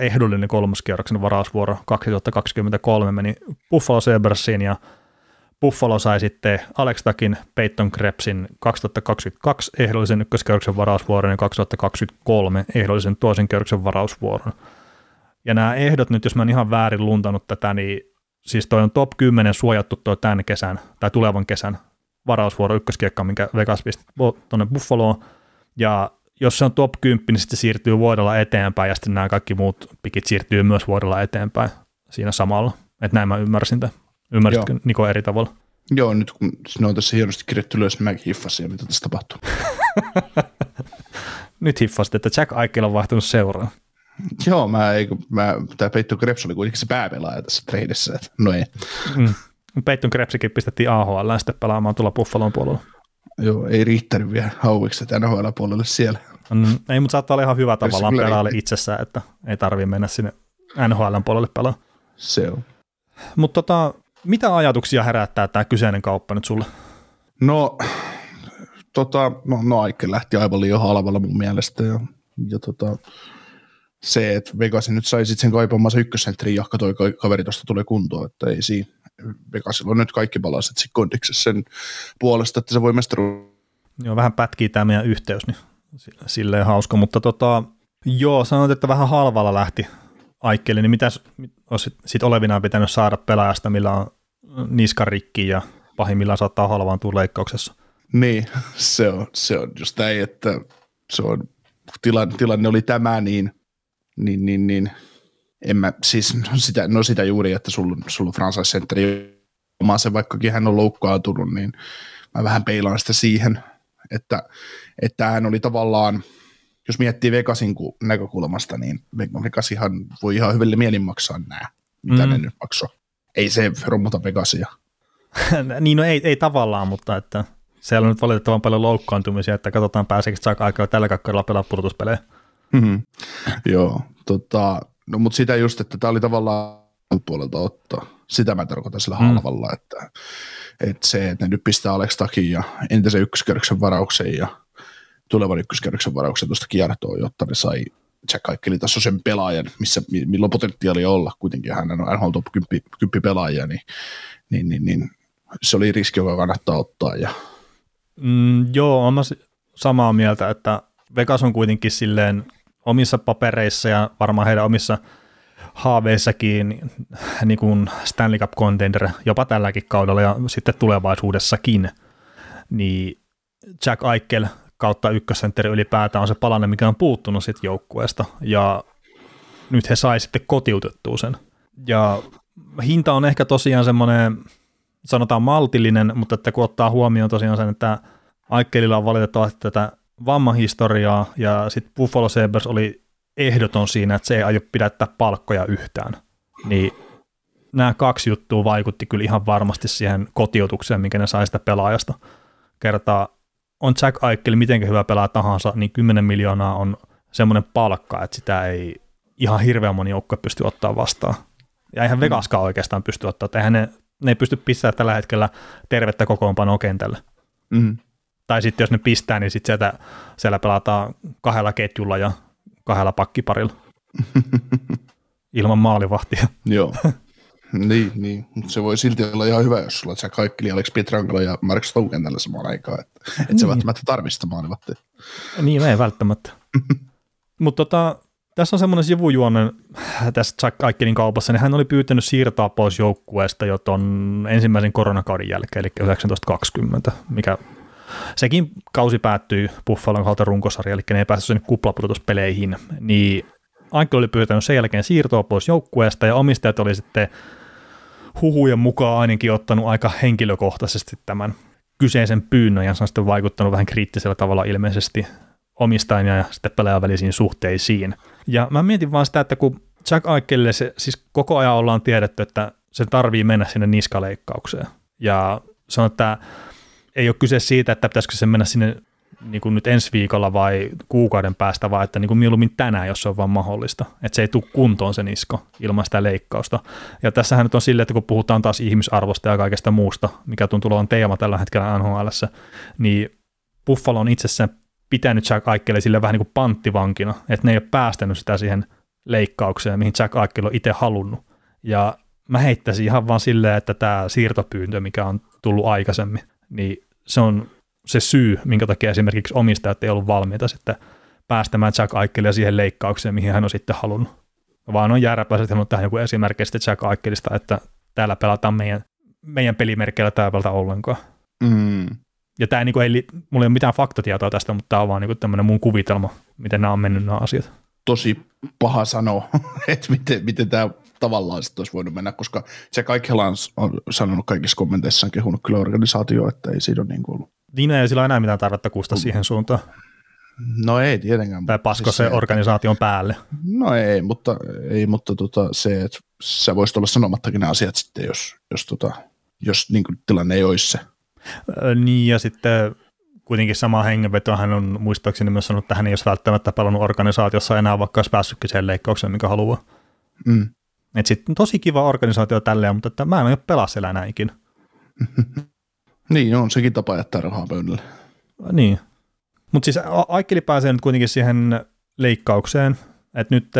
ehdollinen kolmoskierroksen varausvuoro 2023 meni Buffalo Sabresin, ja Buffalo sai sitten Alex Takin Peyton Krebsin 2022 ehdollisen ykköskierroksen varausvuoron ja 2023 ehdollisen toisen kierroksen varausvuoron. Ja nämä ehdot nyt, jos mä en ihan väärin luntanut tätä, niin siis toi on top 10 suojattu toi tämän kesän tai tulevan kesän varausvuoro ykköskiekka, minkä Vegas pisti tuonne Buffaloon. Ja jos se on top 10, niin sitten se siirtyy vuodella eteenpäin ja sitten nämä kaikki muut pikit siirtyy myös vuodella eteenpäin siinä samalla. Että näin mä ymmärsin tämän. Ymmärsitkö Niko eri tavalla? Joo, nyt kun ne on tässä hienosti kirjattu ylös, niin mäkin hiffasin, mitä tässä tapahtuu. (laughs) nyt hiffasit, että Jack Eichel on vaihtunut seuraan. Joo, mä, eikö, mä, tämä Peittu Krebs oli kuitenkin se pääpelaaja tässä treidissä, että no ei. Mm. Peyton Krebsikin pistettiin AHL sitten pelaamaan tuolla Buffalon puolella. Joo, ei riittänyt vielä hauiksi NHL-puolelle siellä. Mm, ei, mutta saattaa olla ihan hyvä tavallaan pelaajalle itsessään, että ei tarvitse mennä sinne NHL puolelle pelaa. Se on. Mutta tota, mitä ajatuksia herättää tämä kyseinen kauppa nyt sulle? No, tota, no, no Aikke lähti aivan liian halvalla mun mielestä ja, ja tota, se, että Vegas nyt sai sitten sen kaipaamansa ykkössentterin, jahka toi kaveri tuosta tulee kuntoon, että ei siinä. Vegasilla on nyt kaikki palaset sitten kondiksessa sen puolesta, että se voi mestaru. Joo, vähän pätkii tämä meidän yhteys, niin silleen hauska, mutta tota, joo, sanoit, että vähän halvalla lähti Aikkeli, niin mitä olisi sitten olevinaan pitänyt saada pelaajasta, millä on niska rikki ja pahimmillaan saattaa halvaantua leikkauksessa? Niin, (laughs) se on, se on just näin, että se on, tilanne, tilanne oli tämä, niin, niin, niin, niin en mä, siis no sitä, no sitä juuri, että sulla, sulla on franchise centeri oma se, vaikkakin hän on loukkaantunut, niin mä vähän peilaan sitä siihen, että, että hän oli tavallaan, jos miettii Vegasin näkökulmasta, niin Vegasihan voi ihan hyville mielin maksaa nämä, mitä mm. ne nyt maksoi. Ei se romuta Vegasia. (laughs) niin no ei, ei tavallaan, mutta että siellä on nyt valitettavan paljon loukkaantumisia, että katsotaan pääseekö saako aikaa tällä kakkarilla pelaa pudotuspelejä. Mm-hmm. Joo, tota, no mutta sitä just, että tämä oli tavallaan puolelta ottaa. Sitä mä tarkoitan sillä mm. halvalla, että, että se, että ne nyt pistää Alex Takin ja entisen ykköskerroksen varauksen ja tulevan ykköskerroksen varauksen tuosta kiertoon, jotta ne sai Jack Eicheli sen pelaajan, missä, milloin potentiaali olla, kuitenkin hän on NHL top 10, 10 pelaaja, niin, niin, niin, niin, se oli riski, joka kannattaa ottaa. Ja... Mm, joo, olen samaa mieltä, että Vegas on kuitenkin silleen omissa papereissa ja varmaan heidän omissa haaveissakin niin kuin Stanley Cup contender jopa tälläkin kaudella ja sitten tulevaisuudessakin, niin Jack Eichel kautta ykkössentteri ylipäätään on se palanen, mikä on puuttunut sitten joukkueesta, ja nyt he sai sitten kotiutettua sen. Ja hinta on ehkä tosiaan semmoinen, sanotaan maltillinen, mutta että kun ottaa huomioon tosiaan sen, että Aikkelilla on valitettavasti tätä vammahistoriaa, ja sitten Buffalo Sabres oli ehdoton siinä, että se ei aio pidättää palkkoja yhtään. Niin nämä kaksi juttua vaikutti kyllä ihan varmasti siihen kotiutukseen, minkä ne sai sitä pelaajasta. Kertaa on Jack Eichel miten hyvä pelaa tahansa, niin 10 miljoonaa on semmoinen palkka, että sitä ei ihan hirveän moni joukkue pysty ottaa vastaan. Ja eihän mm. Vegaskaan oikeastaan pysty ottaa, että eihän ne, ne ei pysty pistämään tällä hetkellä tervettä kokoonpanoa kentälle. Mm. Tai sitten jos ne pistää, niin sitten sieltä, siellä pelataan kahdella ketjulla ja kahdella pakkiparilla. (laughs) Ilman maalivahtia. Joo. (laughs) Niin, niin. mutta se voi silti olla ihan hyvä, jos sulla on kaikki Alex Pietrangelo ja Mark Stoken tällä samaan aikaan, että et niin. se välttämättä tarvista maalivahtia. Niin, ei välttämättä. (laughs) mutta tota, tässä on semmoinen sivujuonne tässä Jack Aikkelin kaupassa, niin hän oli pyytänyt siirtaa pois joukkueesta jo ton ensimmäisen koronakauden jälkeen, eli 1920, mikä sekin kausi päättyi Buffalon kautta runkosarja, eli ne ei päässyt sinne kuplapudotuspeleihin, niin Aikkel oli pyytänyt sen jälkeen siirtoa pois joukkueesta, ja omistajat oli sitten huhujen mukaan ainakin ottanut aika henkilökohtaisesti tämän kyseisen pyynnön ja se on sitten vaikuttanut vähän kriittisellä tavalla ilmeisesti omistajan ja sitten pelaajan välisiin suhteisiin. Ja mä mietin vaan sitä, että kun Jack Aikkelille se, siis koko ajan ollaan tiedetty, että se tarvii mennä sinne niskaleikkaukseen. Ja on, että ei ole kyse siitä, että pitäisikö se mennä sinne niin kuin nyt ensi viikolla vai kuukauden päästä, vaan että niin kuin mieluummin tänään, jos se on vaan mahdollista. Että se ei tule kuntoon se nisko ilman sitä leikkausta. Ja tässähän nyt on silleen, että kun puhutaan taas ihmisarvosta ja kaikesta muusta, mikä tuntuu olevan teema tällä hetkellä NHL, niin Buffalo on itsessään pitänyt Jack Aikelle sille vähän niin kuin panttivankina, että ne ei ole päästänyt sitä siihen leikkaukseen, mihin Jack Aikel on itse halunnut. Ja mä heittäisin ihan vaan silleen, että tämä siirtopyyntö, mikä on tullut aikaisemmin, niin se on se syy, minkä takia esimerkiksi omistajat ei ollut valmiita sitten päästämään Jack Aikelia siihen leikkaukseen, mihin hän on sitten halunnut. Vaan on jääräpäisesti halunnut tähän joku esimerkki sitten Jack Aikelista, että täällä pelataan meidän, meidän pelimerkeillä täällä ollenkaan. Mm. Ja tämä niin kuin, ei, mulla ei ole mitään faktatietoa tästä, mutta tämä on vaan niin tämmöinen mun kuvitelma, miten nämä on mennyt nämä asiat. Tosi paha sanoa, (laughs) että miten, miten tämä tavallaan sitten olisi voinut mennä, koska se kaikki on sanonut kaikissa kommenteissa, kehunut kyllä organisaatio, että ei siinä ole niin kuin ollut. Niin ei sillä enää mitään tarvetta kuusta siihen suuntaan. No ei tietenkään. Tai pasko siis se, se organisaation päälle. No ei, mutta, ei, mutta tota, se, että sä voisit olla sanomattakin ne asiat sitten, jos, jos, tota, jos niin kuin tilanne ei olisi se. Niin ja sitten kuitenkin sama hengenveto hän on muistaakseni myös sanonut, että hän ei olisi välttämättä pelannut organisaatiossa enää, vaikka olisi päässytkin sen leikkaukseen, mikä haluaa. Mm. Et sitten tosi kiva organisaatio tälleen, mutta että mä en ole pelaa siellä enää ikinä. (laughs) niin, on sekin tapa jättää rahaa pöydälle. Niin. Mutta siis Aikkeli pääsee nyt kuitenkin siihen leikkaukseen, että nyt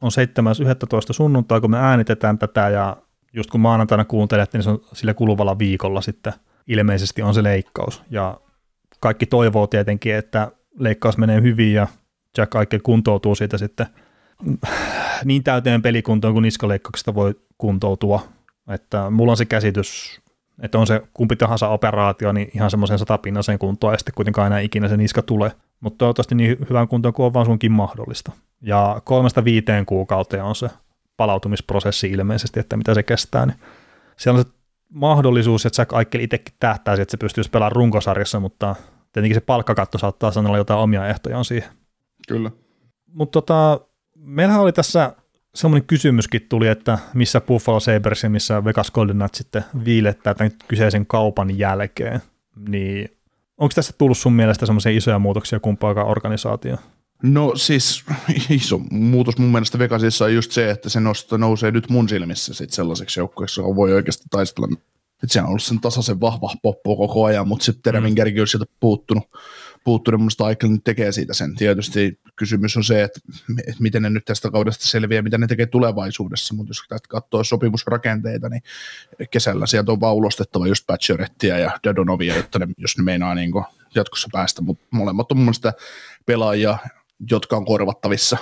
on 7.11. sunnuntai, kun me äänitetään tätä ja just kun maanantaina kuuntelette, niin se on sillä kuluvalla viikolla sitten ilmeisesti on se leikkaus. Ja kaikki toivoo tietenkin, että leikkaus menee hyvin ja Jack Aikel kuntoutuu siitä sitten niin täyteen pelikuntoon kuin niskaleikkauksesta voi kuntoutua. Että mulla on se käsitys, että on se kumpi tahansa operaatio, niin ihan semmoisen satapinnaseen kuntoon, ja sitten kuitenkaan enää ikinä se niska tulee. Mutta toivottavasti niin hyvän kuntoon kuin on vaan sunkin mahdollista. Ja kolmesta viiteen kuukauteen on se palautumisprosessi ilmeisesti, että mitä se kestää. Niin siellä on se mahdollisuus, että Jack Aikel itsekin tähtäisi, että se pystyisi pelaamaan runkosarjassa, mutta tietenkin se palkkakatto saattaa sanoa jotain omia ehtojaan siihen. Kyllä. Mutta tota, meillähän oli tässä semmoinen kysymyskin tuli, että missä Buffalo Sabres ja missä Vegas Golden Knights sitten viilettää tämän kyseisen kaupan jälkeen, niin onko tässä tullut sun mielestä semmoisia isoja muutoksia kumpaakaan organisaatioon? No siis iso muutos mun mielestä Vegasissa on just se, että se nosta, nousee nyt mun silmissä sit sellaiseksi joukkueeksi, joka voi oikeasti taistella. Että se on ollut sen tasaisen vahva poppo koko ajan, mutta sitten Terevin mm. on sieltä puuttunut puuttunut, minusta Aikel nyt tekee siitä sen. Tietysti kysymys on se, että, miten ne nyt tästä kaudesta selviää, mitä ne tekee tulevaisuudessa, mutta jos katsoo sopimusrakenteita, niin kesällä sieltä on vaan ulostettava just Patcherettia ja Dadonovia, jotta ne, jos ne meinaa niin jatkossa päästä, mutta molemmat on mun mielestä pelaajia, jotka on korvattavissa,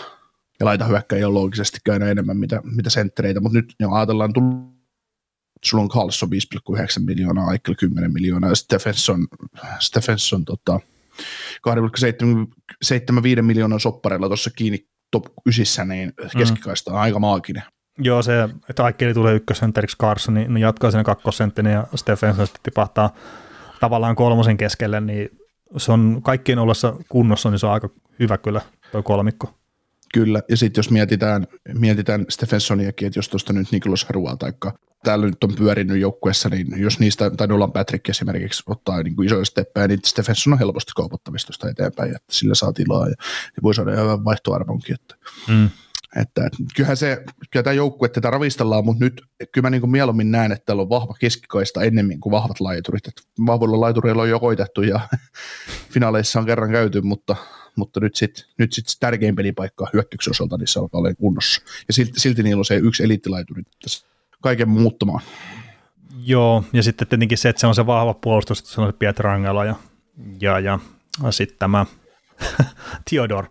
ja laita hyökkäjiä on loogisesti käynyt enemmän mitä, mitä senttereitä, mutta nyt jo ajatellaan, sulla on Carlson 5,9 miljoonaa, Aikel 10 miljoonaa, Stephenson, Stephenson tota, 2,75 miljoonan soppareilla tuossa kiinni top 9, niin mm. keskikaista on aika maaginen. Joo, se, että Aikkeli tulee ykkösentteriksi Carson, niin ne jatkaa sen kakkosenttinen ja Stephenson sitten tipahtaa tavallaan kolmosen keskelle, niin se on kaikkien ollessa kunnossa, niin se on aika hyvä kyllä tuo kolmikko. Kyllä, ja sitten jos mietitään, mietitään Stephensoniakin, että jos tuosta nyt Niklas Harua tai täällä nyt on pyörinyt joukkueessa, niin jos niistä, tai Nolan Patrick esimerkiksi ottaa niin kuin isoja steppejä, niin Stephenson on helposti kaupattavista eteenpäin, että sillä saa tilaa ja, ja voi saada ihan vaihtoarvonkin. Että, mm. että, että, kyllähän se, kyllä tämä joukkue tätä ravistellaan, mutta nyt kyllä mä niin kuin mieluummin näen, että täällä on vahva keskikaista ennemmin kuin vahvat laiturit. Että vahvoilla laitureilla on jo koitettu ja (laughs) finaaleissa on kerran käyty, mutta, mutta nyt sitten nyt sit tärkein pelipaikka hyökkäyksen osalta se alkaa olla kunnossa. Ja silti, silti niillä on se yksi eliittilaituri tässä kaiken muuttamaan. Joo, ja sitten tietenkin se, että se on se vahva puolustus, että se on se Pietrangelo ja, ja, ja sitten tämä (laughs) Theodor.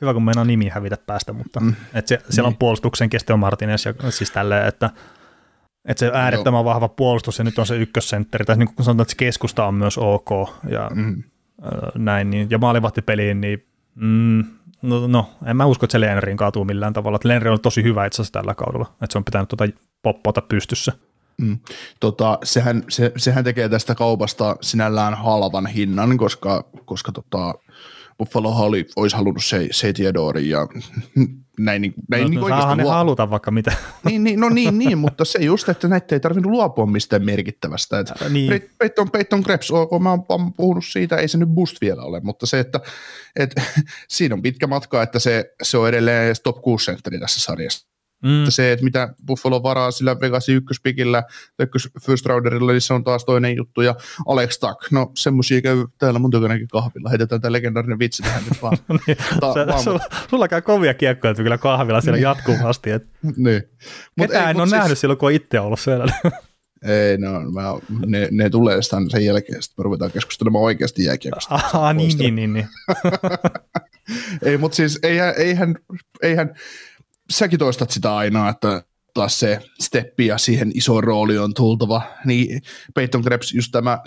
Hyvä, kun meinaa nimi hävitä päästä, mutta mm. että se, siellä on niin. puolustuksen Kesteo Martinez ja siis tälleen, että, että se äärettömän vahva puolustus ja nyt on se ykkössentteri, tai niin kuin sanotaan, että se keskusta on myös ok ja mm. Näin, niin, ja maalivahtipeliin, niin mm, no, no, en mä usko, että se Lenrin kaatuu millään tavalla. Lenri on tosi hyvä itse tällä kaudella, että se on pitänyt tuota poppota pystyssä. Mm. Tota, sehän, se, sehän tekee tästä kaupasta sinällään halvan hinnan, koska, koska tota, Buffalo oli, olisi halunnut se, se ja näin, näin no, niin saahan ne luo... haluta vaikka mitä. Niin, niin, no niin, niin, (laughs) mutta se just, että näitä ei tarvinnut luopua mistään merkittävästä. Että äh, niin. Peyton, Peyton Krebs, ok, mä oon puhunut siitä, ei se nyt boost vielä ole, mutta se, että, että (laughs) siinä on pitkä matka, että se, se on edelleen top 6 sentteri tässä sarjassa. Mm. Että se, että mitä Buffalo varaa sillä Vegasin ykköspikillä, ykkös first rounderilla, niin se on taas toinen juttu. Ja Alex Tuck, no semmoisia käy täällä mun tykönäkin kahvilla. Heitetään tämä legendaarinen vitsi tähän nyt vaan. (laughs) niin, Ta- sä, vaan sulla, sulla, käy kovia kiekkoja kyllä kahvilla siellä niin. jatkuvasti. Et. (laughs) niin. Mut Ketään ei, en ole siis... nähnyt silloin, kun on itse ollut siellä. (laughs) Ei, no, mä, ne, ne tulee sitä sen jälkeen, sitten me ruvetaan keskustelemaan oikeasti jääkiekosta. Ah, niin, niin, niin, niin. ei, mutta siis eihän, eihän, eihän säkin toistat sitä aina, että taas se steppi ja siihen iso rooli on tultava. Niin Peyton Krebs, just tämä,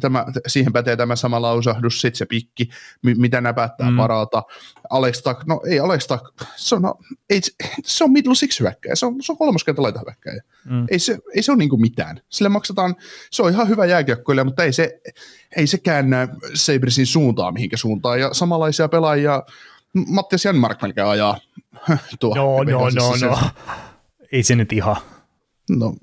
tämä siihen pätee tämä sama lausahdus, sitten se pikki, mitä nämä päättää mm. parata. Alex Tuck, no ei Alex Tuck, se on, no, ei, se on middle six hyökkäjä, se on, se on kolmoskenttä laita hyökkäjä. Mm. Ei, se, ei se ole niinku mitään. Sille maksataan, se on ihan hyvä jääkiekkoilija, mutta ei se, ei se käännä Sabresin suuntaan mihinkä suuntaan. Ja samanlaisia pelaajia Mattias Janmark melkein ajaa. (laughs) Tuo no, no, no, no ei se nyt ihan. No,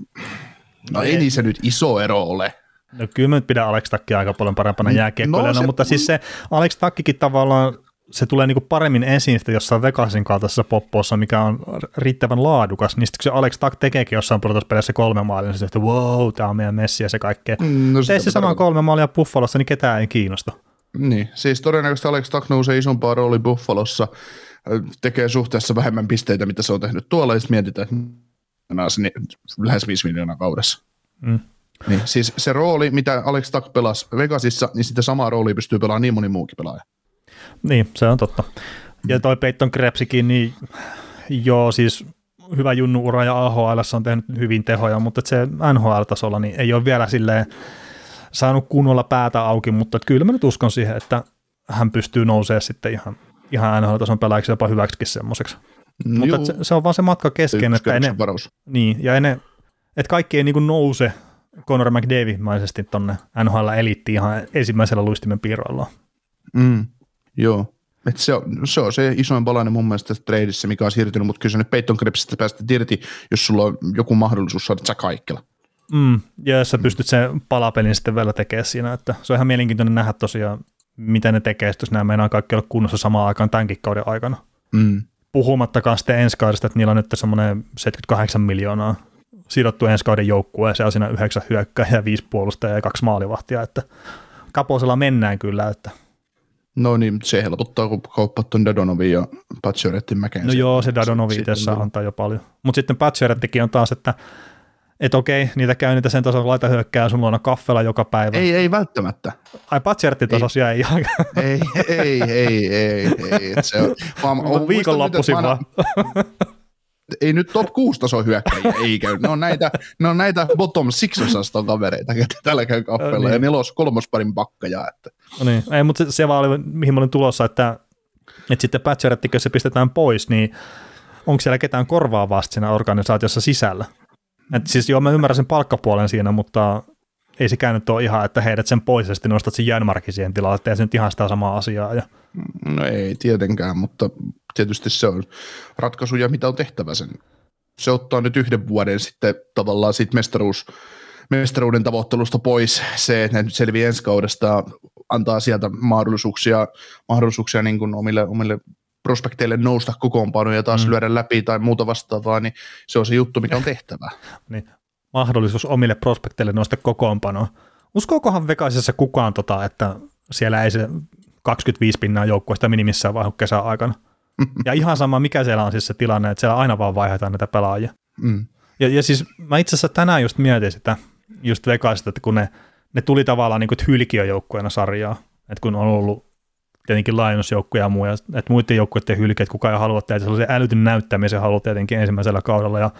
no ei, ei se nyt iso ero ole. No kyllä mä nyt pidän Alex Takkia aika paljon parempana mm, jääkiekkoilijana, no, mutta siis se Alex Takkikin tavallaan se tulee niinku paremmin esiin sitten jossain Vegasin kaltaisessa poppossa, mikä on riittävän laadukas, niin sitten kun se Alex Tack tekeekin jossain pudotuspelissä kolme maalia, niin se että wow, tämä on meidän messi ja se kaikkea. Mm, no, Tee se sama kolme maalia Buffalossa, niin ketään ei kiinnosta. Niin, siis todennäköisesti Alex Tack nousee isompaa rooli Buffalossa, tekee suhteessa vähemmän pisteitä, mitä se on tehnyt tuolla, ja sitten mietitään, että niin lähes 5 miljoonaa kaudessa. Mm. Niin, siis se rooli, mitä Alex Tuck pelasi Vegasissa, niin sitä samaa roolia pystyy pelaamaan niin moni muukin pelaaja. Niin, se on totta. Ja toi Peyton Krebsikin, niin joo, siis hyvä junnu-ura ja AHL on tehnyt hyvin tehoja, mutta se NHL-tasolla niin ei ole vielä silleen saanut kunnolla päätä auki, mutta kyllä mä nyt uskon siihen, että hän pystyy nousemaan sitten ihan ihan NHL-tason pelaajiksi jopa hyväksikin semmoiseksi. No Mutta se, se, on vaan se matka kesken, että ene, niin, ja ene, että kaikki ei niin nouse Conor McDavid-maisesti tonne NHL-eliittiin ihan ensimmäisellä luistimen piirroilla. Mm, joo. Et se, on, se on se isoin palanen mun mielestä tässä treidissä, mikä on siirtynyt, mutta kyllä se nyt Peyton Krebsistä päästä irti, jos sulla on joku mahdollisuus saada sä kaikilla. Mm, ja jos sä pystyt sen palapelin sitten vielä tekemään siinä, että se on ihan mielenkiintoinen nähdä tosiaan, mitä ne tekee, jos nämä meinaa kaikki olla kunnossa samaan aikaan tämänkin kauden aikana. Mm. Puhumattakaan sitten ensi kaudesta, että niillä on nyt semmoinen 78 miljoonaa sidottu ensi kauden joukkueeseen, siinä yhdeksän hyökkääjää, ja viisi puolustajaa ja kaksi maalivahtia, että kaposella mennään kyllä, että No niin, se helpottaa, kun kauppat tuon Dadonovin ja Patsiorettin mäkeen. No joo, se Dadonovi tässä antaa jo paljon. Mutta sitten Patsiorettikin on taas, että että okei, niitä käy niitä sen tasolla laita hyökkää sun luona kaffella joka päivä. Ei, ei välttämättä. Ai patserttitasoisia ei ihan. Ei, ei, ei, ei, ei. Se on, vaan, on, viikonloppuisin vaan. ei nyt top 6 taso hyökkäjiä ei käy. Ne on näitä, ne on näitä bottom six osaston kavereita, ketä täällä käy kaffella, niin. ja nelos kolmosparin bakkaja. Että. No niin, ei, mutta se, se vaan oli, mihin mä olin tulossa, että, että sitten patcherettikö se pistetään pois, niin onko siellä ketään korvaavaa siinä organisaatiossa sisällä? Et siis joo, mä ymmärrän sen palkkapuolen siinä, mutta ei se käynyt ole ihan, että heidät sen pois ja sitten nostat sen Jänmarkin siihen tilalle, että se nyt ihan sitä samaa asiaa. Ja... No ei tietenkään, mutta tietysti se on ratkaisuja, mitä on tehtävä sen. Se ottaa nyt yhden vuoden sitten tavallaan siitä mestaruus, mestaruuden tavoittelusta pois se, että ne nyt selviää ensi kaudesta, antaa sieltä mahdollisuuksia, mahdollisuuksia niin kuin omille, omille prospekteille nousta kokoonpanoja ja taas mm. lyödä läpi tai muuta vastaavaa, niin se on se juttu, mikä on tehtävä. (laughs) niin. Mahdollisuus omille prospekteille nousta kokoonpanoa. Uskookohan Vegasissa kukaan, tota, että siellä ei se 25 pinnaa joukkueesta minimissään vaihu kesän aikana? (laughs) ja ihan sama, mikä siellä on siis se tilanne, että siellä aina vaan vaihdetaan näitä pelaajia. Mm. Ja, ja siis mä itse asiassa tänään just mietin sitä, just Vegasista, että kun ne, ne tuli tavallaan niin kuin hylkiöjoukkueena sarjaa, että kun on ollut tietenkin laajennusjoukkoja ja muu, ja että muiden joukkueiden hylkeet kukaan ei halua tehdä sellaisen älytyn näyttämisen haluaa tietenkin ensimmäisellä kaudella, ja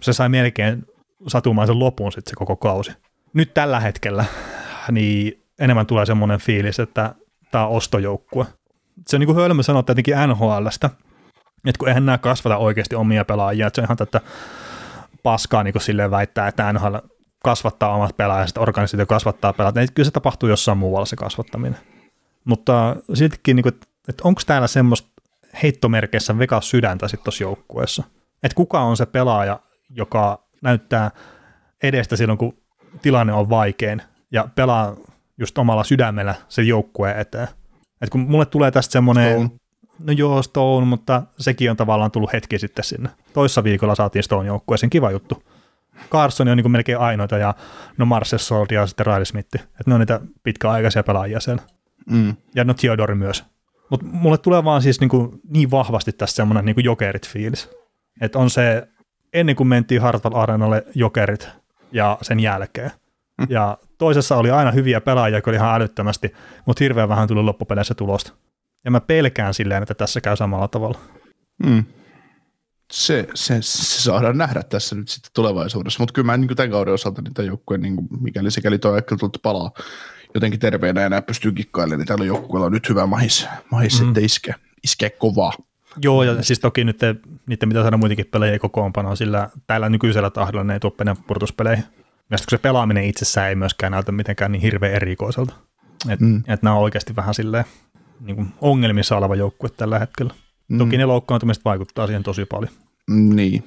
se sai melkein satumaan sen lopun sitten se koko kausi. Nyt tällä hetkellä niin enemmän tulee semmoinen fiilis, että tämä on ostojoukkue. Se on niin kuin hölmö sanoa tietenkin NHLstä, että kun eihän nämä kasvata oikeasti omia pelaajia, että se on ihan tätä paskaa niin kuin silleen väittää, että NHL kasvattaa omat pelaajat, ja organisaatio kasvattaa pelaajat. Kyllä se tapahtuu jossain muualla se kasvattaminen. Mutta siltikin, niin että onko täällä semmoista heittomerkeissä vekas sydäntä sitten tuossa joukkueessa? Että kuka on se pelaaja, joka näyttää edestä silloin, kun tilanne on vaikein ja pelaa just omalla sydämellä sen joukkueen eteen. Et kun mulle tulee tästä semmoinen, no joo Stone, mutta sekin on tavallaan tullut hetki sitten sinne. Toissa viikolla saatiin Stone joukkueeseen, kiva juttu. Carson on niin melkein ainoita ja no Marcel Sold ja sitten Riley Smith. Että ne on niitä pitkäaikaisia pelaajia siellä. Mm. Ja no Theodore myös. Mutta mulle tulee vaan siis niinku niin vahvasti tässä semmoinen niinku jokerit fiilis. Että on se, ennen kuin mentiin Hartwell Arenalle jokerit ja sen jälkeen. Mm. Ja toisessa oli aina hyviä pelaajia, jotka oli ihan älyttömästi, mutta hirveän vähän tuli loppupeleissä tulosta. Ja mä pelkään silleen, että tässä käy samalla tavalla. Mm. se, se, se, saadaan nähdä tässä nyt sitten tulevaisuudessa, mutta kyllä mä niin tämän kauden osalta niitä joukkueen, niin mikäli sikäli tuolta palaa jotenkin terveenä enää pystyy kikkailemaan, niin täällä joukkueella on nyt hyvä mahis, mahis mm. sitten iskeä, iskeä kovaa. Joo, ja siis toki nyt niiden mitä saada muitakin pelejä kokoonpanoa, sillä tällä nykyisellä tahdolla ne ei tule enää purtuspeleihin. Ja se pelaaminen itsessään ei myöskään näytä mitenkään niin hirveän erikoiselta. Että mm. et nämä on oikeasti vähän silleen niin kuin ongelmissa oleva joukkue tällä hetkellä. Mm. Toki ne loukkaantumiset vaikuttaa siihen tosi paljon. Niin.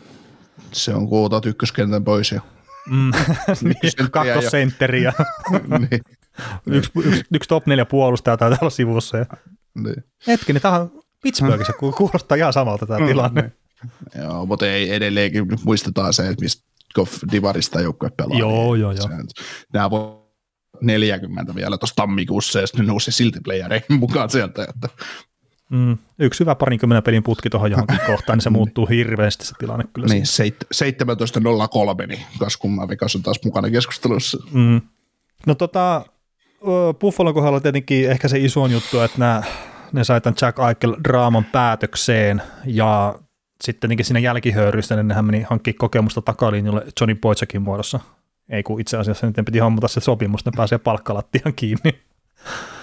Se on kun otat ykköskentän pois ja Mm. (laughs) niin, kakkosentteri (laughs) niin. Yksi, yksi, yksi, top neljä puolustaja taitaa olla sivussa. Ja... Niin. Hetki, niin tämä on Pittsburghissa, kun kuulostaa ihan samalta tämä mm, tilanne. Niin. Joo, mutta ei edelleenkin muistetaan se, että mistä Goff Divarista joukkue pelaa. Joo, niin joo, joo. Nämä voi 40 vielä tuossa tammikuussa ja sitten ne nousi silti playereihin mukaan sieltä. Että. Mm, yksi hyvä parinkymmenen pelin putki tuohon johonkin kohtaan, niin se (laughs) muuttuu hirveästi se tilanne kyllä. Niin, seit- 17.03, niin kas kumman Vegas on taas mukana keskustelussa. Mm. No tota, Buffalon kohdalla tietenkin ehkä se iso juttu, että nämä, ne sai tämän Jack Eichel-draaman päätökseen ja sitten tietenkin siinä jälkihöyrystä, niin nehän meni hankkimaan kokemusta takalinjalle Johnny Boychakin muodossa. Ei kun itse asiassa nyt piti hommata se sopimus, ne pääsee palkkalattian kiinni.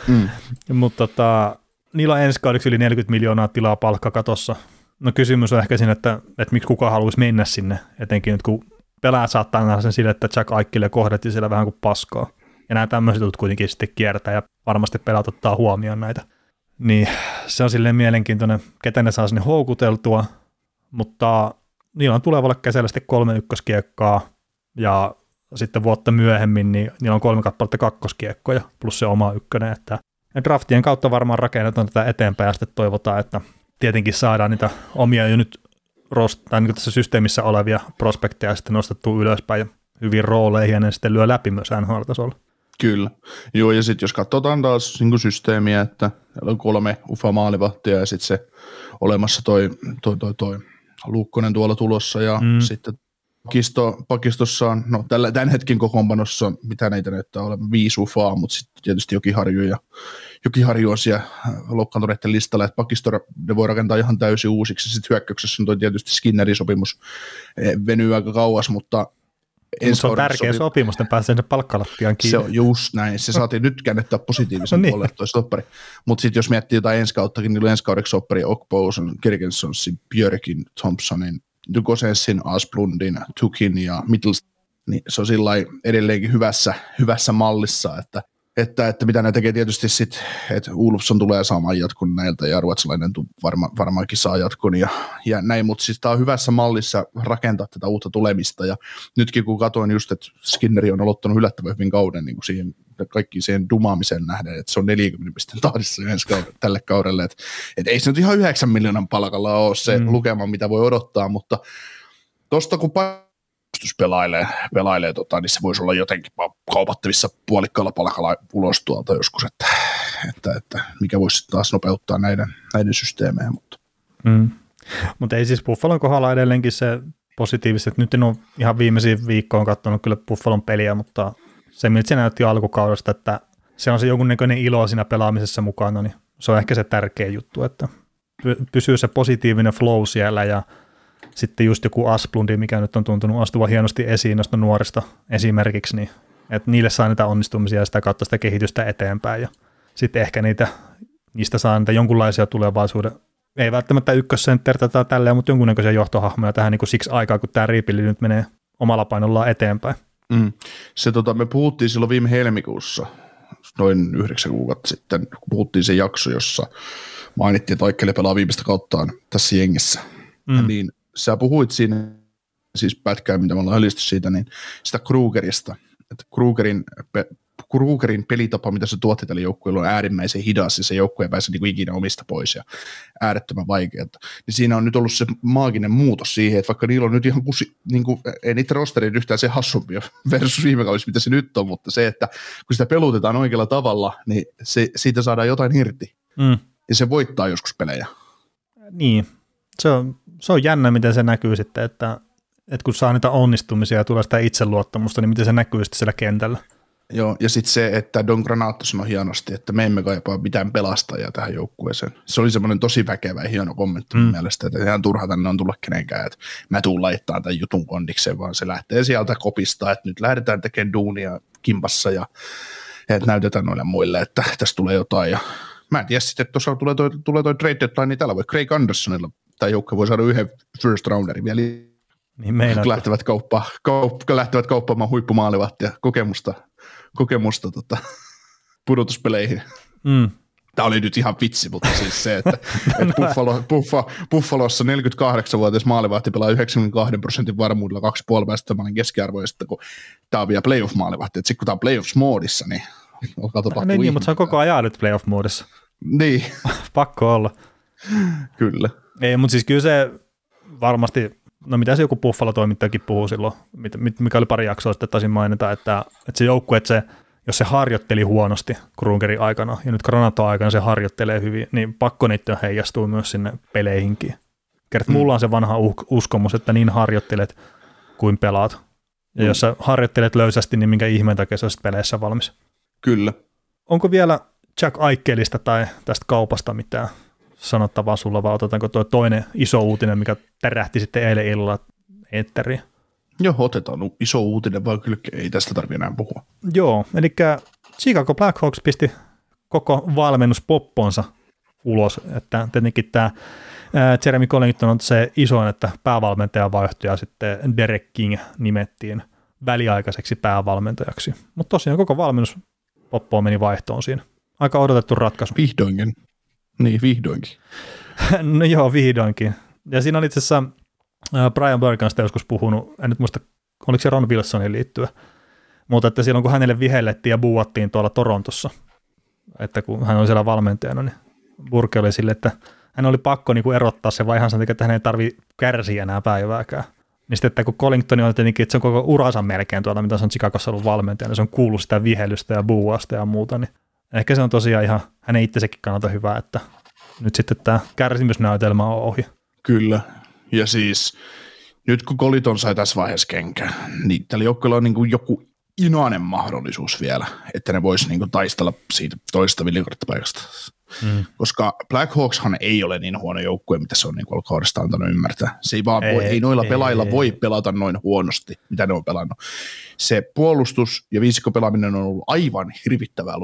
Mm. Mutta tota, niillä on ensi kaudeksi yli 40 miljoonaa tilaa palkkakatossa. No kysymys on ehkä siinä, että, että miksi kukaan haluaisi mennä sinne, etenkin nyt kun pelaajat saattaa nähdä sen sille, että Jack Aikille kohdatti siellä vähän kuin paskaa. Ja nämä tämmöiset jutut kuitenkin sitten kiertää ja varmasti pelaat ottaa huomioon näitä. Niin se on silleen mielenkiintoinen, ketä ne saa sinne houkuteltua, mutta niillä on tulevalle kesällä sitten kolme ykköskiekkaa ja sitten vuotta myöhemmin niin niillä on kolme kappaletta kakkoskiekkoja plus se oma ykkönen, että ja draftien kautta varmaan rakennetaan tätä eteenpäin ja sitten toivotaan, että tietenkin saadaan niitä omia jo nyt rost, tai niin tässä systeemissä olevia prospekteja sitten nostettua ylöspäin ja hyvin rooleihin ja ne sitten lyö läpi myös NHL-tasolla. Kyllä. Joo, ja sitten jos katsotaan taas niin systeemiä, että on kolme ufa maalivahtia ja sitten se olemassa toi, toi, toi, toi Luukkonen tuolla tulossa ja mm. sitten pakisto, pakistossa on, no tällä, tämän hetken kokoonpanossa, mitä näitä näyttää olevan, viisi ufaa, mutta sitten tietysti Jokiharju ja Jokiharju on siellä loukkaantuneiden listalla, että pakisto ne voi rakentaa ihan täysin uusiksi, sitten hyökkäyksessä on toi tietysti Skinnerin sopimus eh, venyy aika kauas, mutta se on tärkeä sopimus, sopimus ne pääsee sinne palkkalattiaan kiinni. Se on just näin, se saatiin nyt käännettyä positiivisen (laughs) no niin. puolelle toi stoppari. Mutta sitten jos miettii jotain ensi kauttakin, niin ensi kaudeksi stoppari Okpouson, Kirkensonsin, Björkin, Thompsonin, Dukosensin, Asplundin, Tukin ja Middles, niin se on sillä edelleenkin hyvässä, hyvässä mallissa, että, että, että mitä ne tekee tietysti sitten, että Ulfson tulee saamaan jatkun näiltä ja ruotsalainen varma, varmaankin saa jatkun ja, ja näin, mutta siis tämä on hyvässä mallissa rakentaa tätä uutta tulemista. Ja nytkin kun katsoin just, että Skinneri on aloittanut yllättävän hyvin kauden niin kuin siihen kaikki siihen dumaamiseen nähden, että se on 40 pisteen tahdissa ensi kaudelle, tälle kaudelle, että, että ei se nyt ihan 9 miljoonan palkalla ole se mm. lukema, mitä voi odottaa, mutta tuosta kun puolustus pelailee, pelailee tota, niin se voisi olla jotenkin kaupattavissa puolikkaalla palkalla ulos tuolta joskus, että, että, että mikä voisi taas nopeuttaa näiden, näiden systeemejä. Mutta. Mm. Mutta ei siis Buffalon kohdalla edelleenkin se positiivisesti, että nyt en ole ihan viimeisiin viikkoon katsonut kyllä Buffalon peliä, mutta se, miltä se näytti alkukaudesta, että se on se jonkunnäköinen ilo siinä pelaamisessa mukana, niin se on ehkä se tärkeä juttu, että pysyy se positiivinen flow siellä ja sitten just joku Asplundi, mikä nyt on tuntunut astuva hienosti esiin noista nuorista esimerkiksi, niin että niille saa niitä onnistumisia ja sitä kautta sitä kehitystä eteenpäin ja sitten ehkä niitä, niistä saa niitä jonkunlaisia tulevaisuuden, ei välttämättä ykkössenttertä tai tälleen, mutta jonkunnäköisiä johtohahmoja tähän niin kuin siksi aikaa, kun tämä riipili nyt menee omalla painollaan eteenpäin. Mm. Se, tota, me puhuttiin silloin viime helmikuussa, noin yhdeksän kuukautta sitten, kun puhuttiin se jakso, jossa mainittiin, että Aikkeli pelaa viimeistä kauttaan tässä jengissä. Mm. niin sä puhuit siinä, siis pätkää, mitä me ollaan hölisty siitä, niin sitä Krugerista, että Krugerin Krugerin pelitapa, mitä se tuotti tälle joukkueelle, on äärimmäisen hidas ja se joukkue ei pääse niin kuin ikinä omista pois ja äärettömän vaikeaa. Niin siinä on nyt ollut se maaginen muutos siihen, että vaikka niillä on nyt ihan kusi, niin kuin, ei niitä rosterin yhtään se hassumpi (laughs) versus viime kaudessa, mitä se nyt on, mutta se, että kun sitä pelutetaan oikealla tavalla, niin se, siitä saadaan jotain irti. Mm. Ja se voittaa joskus pelejä. Niin, se on, se on jännä, miten se näkyy sitten, että, että kun saa niitä onnistumisia ja tulee sitä itseluottamusta, niin miten se näkyy sitten siellä kentällä. Joo, ja sitten se, että Don Granato sanoi hienosti, että me emme kaipaa mitään pelastajaa tähän joukkueeseen. Se oli semmoinen tosi väkevä ja hieno kommentti mm. mielestä, että ihan turha tänne on tulla kenenkään, että mä tuun laittaa tämän jutun kondikseen, vaan se lähtee sieltä kopista, että nyt lähdetään tekemään duunia kimpassa ja että näytetään noille muille, että tässä tulee jotain. Ja mä en tiedä sitten, että tuossa tulee toi, tulee toi trade deadline, niin täällä voi Craig Andersonilla tämä joukkue voi saada yhden first rounderin vielä niin meinaat. lähtevät, kauppa, kaup, lähtevät kauppaamaan huippumaalivahtia kokemusta, kokemusta tota, pudotuspeleihin. Mm. Tämä oli nyt ihan vitsi, mutta siis se, että, (laughs) että Buffalo, Buffalo, Buffalossa 48-vuotias maalivahti pelaa 92 prosentin varmuudella 2,5 päästömaalin keskiarvo, ja kun tämä on vielä playoff-maalivahti, että sitten kun tämä on playoffs-moodissa, niin alkaa tapahtua niin, niin, mutta se on koko ajan nyt playoff-moodissa. Niin. (laughs) Pakko olla. Kyllä. Ei, mutta siis kyllä se varmasti, no mitä se joku Buffalo-toimittajakin puhuu silloin, mikä oli pari jaksoa sitten taisin mainita, että, että se joukkue, että se, jos se harjoitteli huonosti Krungerin aikana, ja nyt Granato aikana se harjoittelee hyvin, niin pakko niitä heijastuu myös sinne peleihinkin. Kerta, mm. mulla on se vanha uskomus, että niin harjoittelet kuin pelaat. Ja mm. jos sä harjoittelet löysästi, niin minkä ihmeen takia sä peleissä valmis. Kyllä. Onko vielä Jack Aikkelista tai tästä kaupasta mitään sanottavaa sulla, vai otetaanko tuo toinen iso uutinen, mikä tärähti sitten eilen illalla eetteriin? Joo, otetaan iso uutinen, vaan kyllä ei tästä tarvitse enää puhua. Joo, eli Chicago Blackhawks pisti koko valmennuspopponsa ulos, että tietenkin tämä Jeremy Collington on se isoin, että päävalmentaja vaihtui ja sitten Derek King nimettiin väliaikaiseksi päävalmentajaksi. Mutta tosiaan koko valmennuspoppo meni vaihtoon siinä. Aika odotettu ratkaisu. Vihdoinkin. Niin, vihdoinkin. (laughs) no joo, vihdoinkin. Ja siinä oli itse asiassa Brian Burke on joskus puhunut, en nyt muista, oliko se Ron Wilsonin liittyä, mutta että silloin kun hänelle vihellettiin ja buuattiin tuolla Torontossa, että kun hän oli siellä valmentajana, niin Burke oli sille, että hän oli pakko niin kuin erottaa se vaihansa, että hän ei tarvi kärsiä enää päivääkään. Niin sitten, että kun Collington on tietenkin, että se on koko uransa melkein tuolla, mitä se on Chicagossa ollut valmentaja, niin se on kuullut sitä vihelystä ja buuasta ja muuta, niin ehkä se on tosiaan ihan hänen itsesekin kannalta hyvä, että nyt sitten tämä kärsimysnäytelmä on ohi. Kyllä, ja siis nyt kun Koliton sai tässä vaiheessa kenkään, niin tällä joukkueella on niin kuin joku inoainen mahdollisuus vielä, että ne voisi niin kuin taistella siitä toista villikorttipaikasta. Mm. Koska Blackhawkshan ei ole niin huono joukkue, mitä se on niin kaudesta antanut ymmärtää. Se ei, vaan ei, voi, ei noilla ei, pelailla ei, voi pelata noin huonosti, mitä ne on pelannut. Se puolustus ja viisikko pelaaminen on ollut aivan hirvittävää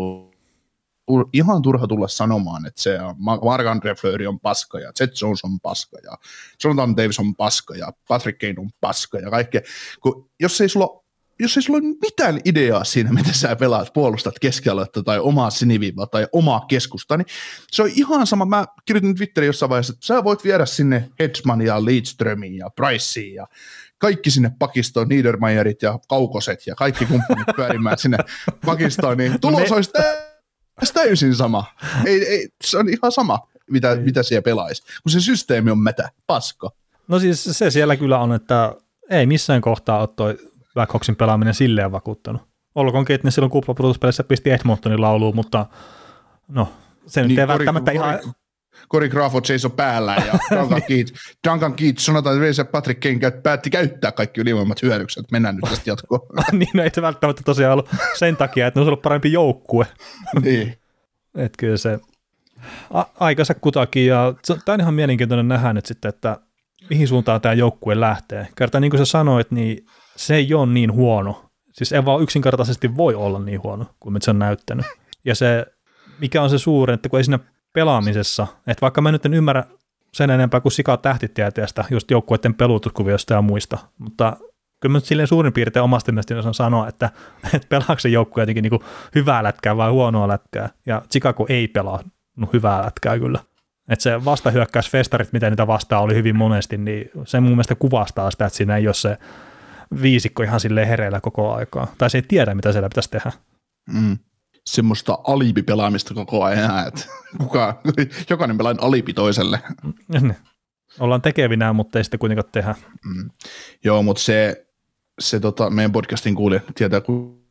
ihan turha tulla sanomaan, että se Mark-Andre Fleury on paska ja Jet Jones on paska ja Jonathan Davis on paska ja Patrick Kane on paska ja kaikkea. Kun jos ei sulla jos ei sulla ole mitään ideaa siinä, miten sä pelaat, puolustat keskialuetta tai omaa siniviivaa tai omaa keskusta, niin se on ihan sama. Mä kirjoitin Twitterin jossain vaiheessa, että sä voit viedä sinne Hedgemania, Leedströmiin ja Priceen ja kaikki sinne pakistoon, Niedermayerit ja Kaukoset ja kaikki kumppanit pyörimään sinne pakistoon, niin tulos Me... olisi täysin sama. Ei, ei, se on ihan sama, mitä, mitä siellä pelaisi, kun se systeemi on mätä, paska. No siis se siellä kyllä on, että ei missään kohtaa ole toi Blackhawksin pelaaminen silleen vakuuttanut. Olkoonkin, että ne silloin kuplapudotuspelissä pisti Edmontonin lauluun, mutta no, se nyt niin, ei välttämättä ihan... Corey Crawford seisoi päällä ja (laughs) Duncan Keith, Duncan Keith sanotaan, että Patrick Kane päätti käyttää kaikki ylivoimat hyödykset. Mennään nyt tästä jatkoon. (laughs) niin, no ei se välttämättä tosiaan ollut sen takia, että ne olisi ollut parempi joukkue. (laughs) niin. Että kyllä se a- aikansa kutakin ja tämä on ihan mielenkiintoinen nähdä nyt sitten, että mihin suuntaan tämä joukkue lähtee. Kertaa niin kuin sä sanoit, niin se ei ole niin huono. Siis ei vaan yksinkertaisesti voi olla niin huono kuin se on näyttänyt. Ja se, mikä on se suurin, että kun ei siinä pelaamisessa, että vaikka mä nyt en ymmärrä sen enempää kuin sikaa tähtitieteestä, just joukkueiden pelutuskuviosta ja muista, mutta kyllä mä nyt silleen suurin piirtein omasta mielestäni osaan sanoa, että, että pelaako se joukkue jotenkin niin hyvää lätkää vai huonoa lätkää, ja Chicago ei pelaa no, hyvää lätkää kyllä. Että se vastahyökkäysfestarit, mitä niitä vastaa oli hyvin monesti, niin se mun mielestä kuvastaa sitä, että siinä ei ole se viisikko ihan sille hereillä koko aikaa. Tai se ei tiedä, mitä siellä pitäisi tehdä. Mm. Semmoista alipipelaamista koko ajan, että kuka, jokainen pelaa alipi toiselle. Niin. Ollaan tekevinään, mutta ei sitä kuitenkaan tehdä. Mm. Joo, mutta se, se tota, meidän podcastin kuulija tietää, kun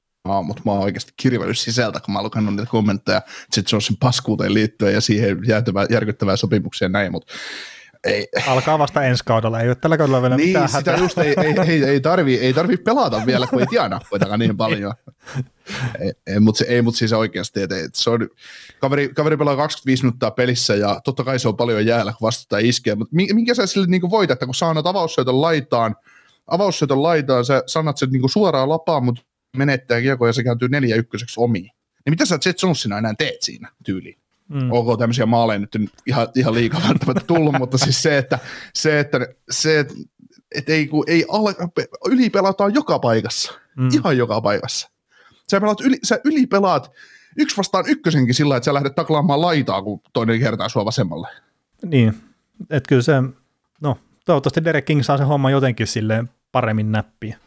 mutta mä oon oikeasti kirvellyt sisältä, kun mä oon lukenut niitä kommentteja Jet Johnson paskuuteen liittyen ja siihen jäätävää, järkyttävää sopimuksia ja näin, mutta ei, Alkaa vasta ensi kaudella, ei ole tällä kaudella vielä niin, mitään sitä hätää. just ei, ei, ei, ei, tarvi, ei tarvi pelata vielä, kun ei tiedä kuitenkaan niin paljon. (laughs) ei, ei mutta se, ei, mut siis oikeasti, että, että se on, kaveri, kaveri pelaa 25 minuuttia pelissä ja totta kai se on paljon jäällä, kun vastustaja iskee, mutta mi- minkä sä sille niin voitat, että kun sä annat avaussyötön laitaan, avaussyötön laitaan, sä sanat sen niin suoraan lapaan, mutta menettää kiekko ja se kääntyy neljä ykköseksi omiin. Niin mitä sä Jet Jonesina enää teet siinä tyyliin? Mm. ok, tämmöisiä maaleja nyt ihan, ihan liikaa välttämättä tullut, mutta siis se, että, se, että, se, että, että ei, kun ei alle, ylipelataan joka paikassa, Mm. ihan joka paikassa. Sä, pelaat yli, sä ylipelaat yksi vastaan ykkösenkin sillä, että sä lähdet taklaamaan laitaa, kun toinen kertaa sua vasemmalle. Niin, että kyllä se, no toivottavasti Derek King saa se homma jotenkin silleen paremmin näppiä.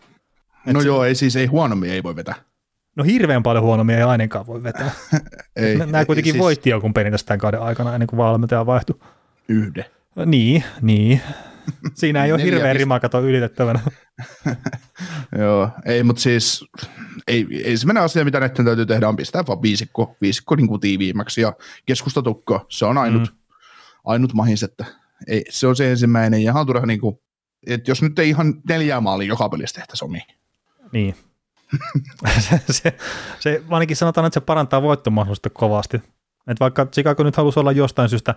Et no se- joo, ei siis ei huonommin ei voi vetää. No hirveän paljon huonommin ei ainakaan voi vetää. (laughs) Ei, Nämä ei, kuitenkin siis voitti jonkun pelin tässä tämän kauden aikana ennen kuin valmentaja vaihtui. Yhden. Niin, niin. (laughs) Siinä ei ole pist- rimakato ylitettävänä. (laughs) Joo, ei, mutta siis ei, ensimmäinen asia, mitä näiden täytyy tehdä, on pistää vaan viisikko, viisikko niin kuin tiiviimmäksi ja keskustatukko. Se on ainut, mm. ainut mahis, että ei, se on se ensimmäinen. Ja turha, niin kuin, että jos nyt ei ihan neljää maalia joka pelissä tehtäisi omiin. Niin. Se, (laughs) se, se, ainakin sanotaan, että se parantaa voittomahdollisuutta kovasti. Et vaikka Chicago nyt halusi olla jostain syystä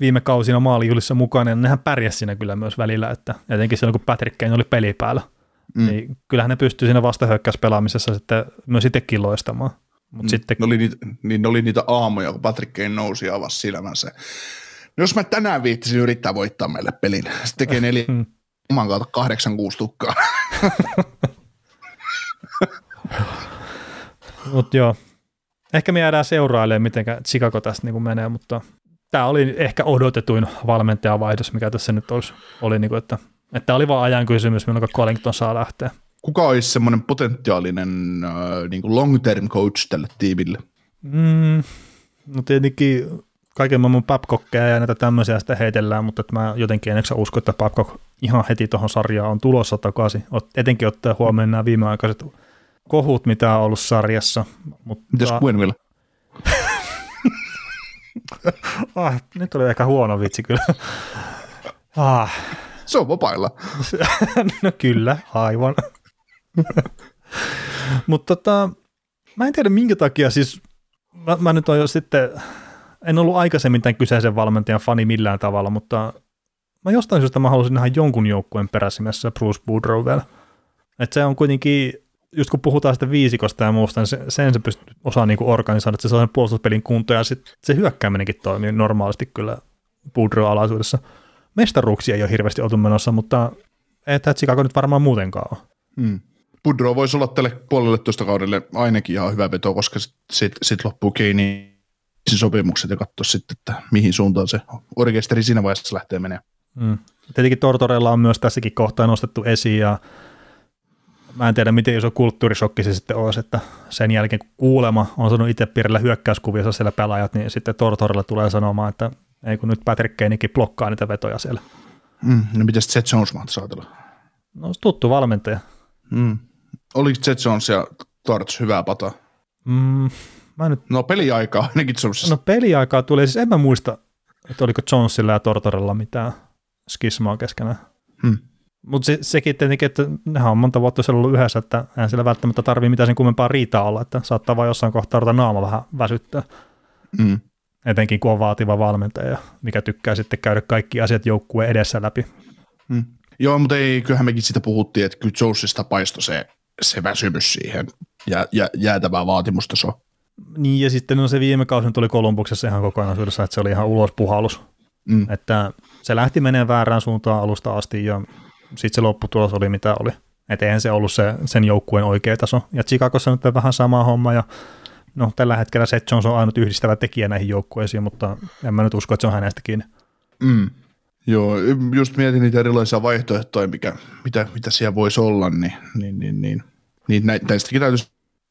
viime kausina maalijuhlissa mukana, niin nehän pärjäsi siinä kyllä myös välillä, että etenkin silloin kun Patrick Kane oli peli päällä, mm. Niin kyllähän ne pystyy siinä vastahyökkäyspelaamisessa sitten myös itsekin loistamaan. Mutta mm. sitten, Ne oli, niitä, niin ne oli niitä aamuja, kun Patrick Kane nousi ja avasi silmänsä. No jos mä tänään viittisin yrittää voittaa meille pelin, se tekee neljä, Mm. oman kautta kahdeksan kuusi tukkaa. (laughs) Mutta joo, ehkä me jäädään seurailemaan, miten Chicago tästä niin menee, mutta tämä oli ehkä odotetuin valmentajavaihdos, mikä tässä nyt olisi, oli, niin kuin, että, että tämä oli vaan ajan kysymys, milloin Collington saa lähteä. Kuka olisi semmoinen potentiaalinen äh, niin kuin long-term coach tälle tiimille? Mm, no tietenkin kaiken maailman Babcockia ja näitä tämmöisiä sitten heitellään, mutta että mä jotenkin en usko, että Babcock ihan heti tuohon sarjaan on tulossa takaisin, etenkin ottaa huomioon nämä viimeaikaiset kohut, mitä on ollut sarjassa. Mutta, Mitäs Gwenville? (laughs) ah, nyt oli ehkä huono vitsi kyllä. ah, Se on vapailla. (laughs) no kyllä, aivan. (laughs) Mutta tota, mä en tiedä minkä takia, siis mä, mä nyt on jo sitten, en ollut aikaisemmin tämän kyseisen valmentajan fani millään tavalla, mutta mä jostain syystä mä halusin nähdä jonkun joukkueen peräsimessä Bruce Boudreau vielä. Että se on kuitenkin, just kun puhutaan sitä viisikosta ja muusta, niin se, sen se pystyy osaa niinku organisoida, että se saa sen puolustuspelin kuntoon ja sit se hyökkääminenkin toimii normaalisti kyllä Boudreau-alaisuudessa. Mestaruuksia ei ole hirveästi oltu menossa, mutta ei tämä Chicago nyt varmaan muutenkaan ole. Mm. Budro voisi olla tälle puolelle toista kaudelle ainakin ihan hyvä veto, koska sitten sit, sit loppuu Keinin sopimukset ja katsoa sitten, että mihin suuntaan se orkesteri siinä vaiheessa lähtee menemään. Mm. Tietenkin Tortorella on myös tässäkin kohtaa nostettu esiin ja mä en tiedä miten iso kulttuurishokki se sitten olisi, että sen jälkeen kun kuulema on sanonut itse piirillä hyökkäyskuviossa siellä pelaajat, niin sitten Tortorella tulee sanomaan, että ei kun nyt Patrick Kanekin blokkaa niitä vetoja siellä. Mm. No miten Seth Jones mahtaisi ajatella? No tuttu valmentaja. Mm. Oliko Seth Jones ja Torts hyvää pata? Mm, mä nyt, No peliaikaa ainakin Jonesissa. no peliaikaa tuli, siis en mä muista, että oliko Jonesilla ja Tortorella mitään skismaa keskenään. Hmm. Mutta se, sekin tietenkin, että nehän on monta vuotta siellä ollut yhdessä, että eihän sillä välttämättä tarvii mitään sen kummempaa riitaa olla, että saattaa vaan jossain kohtaa ruveta naama vähän väsyttää, Mm. etenkin kun on vaativa valmentaja, mikä tykkää sitten käydä kaikki asiat joukkueen edessä läpi. Mm. Joo, mutta ei, kyllähän mekin sitä puhuttiin, että kyllä Jonesista paistoi se, se väsymys siihen ja, ja jäätävää vaatimustaso. Niin ja sitten no se viime kausi nyt oli Kolumbuksessa ihan kokonaisuudessa, että se oli ihan ulos puhallus, Mm. että se lähti menemään väärään suuntaan alusta asti ja sitten se lopputulos oli mitä oli. Että eihän se ollut se, sen joukkueen oikea taso. Ja Chicagossa nyt on vähän sama homma ja no tällä hetkellä Seth Jones on ainut yhdistävä tekijä näihin joukkueisiin, mutta en mä nyt usko, että se on hänestä kiinni. Mm. Joo, just mietin niitä erilaisia vaihtoehtoja, mikä, mitä, mitä siellä voisi olla, niin, niin, niin, niin, niin nä- näistäkin täytyisi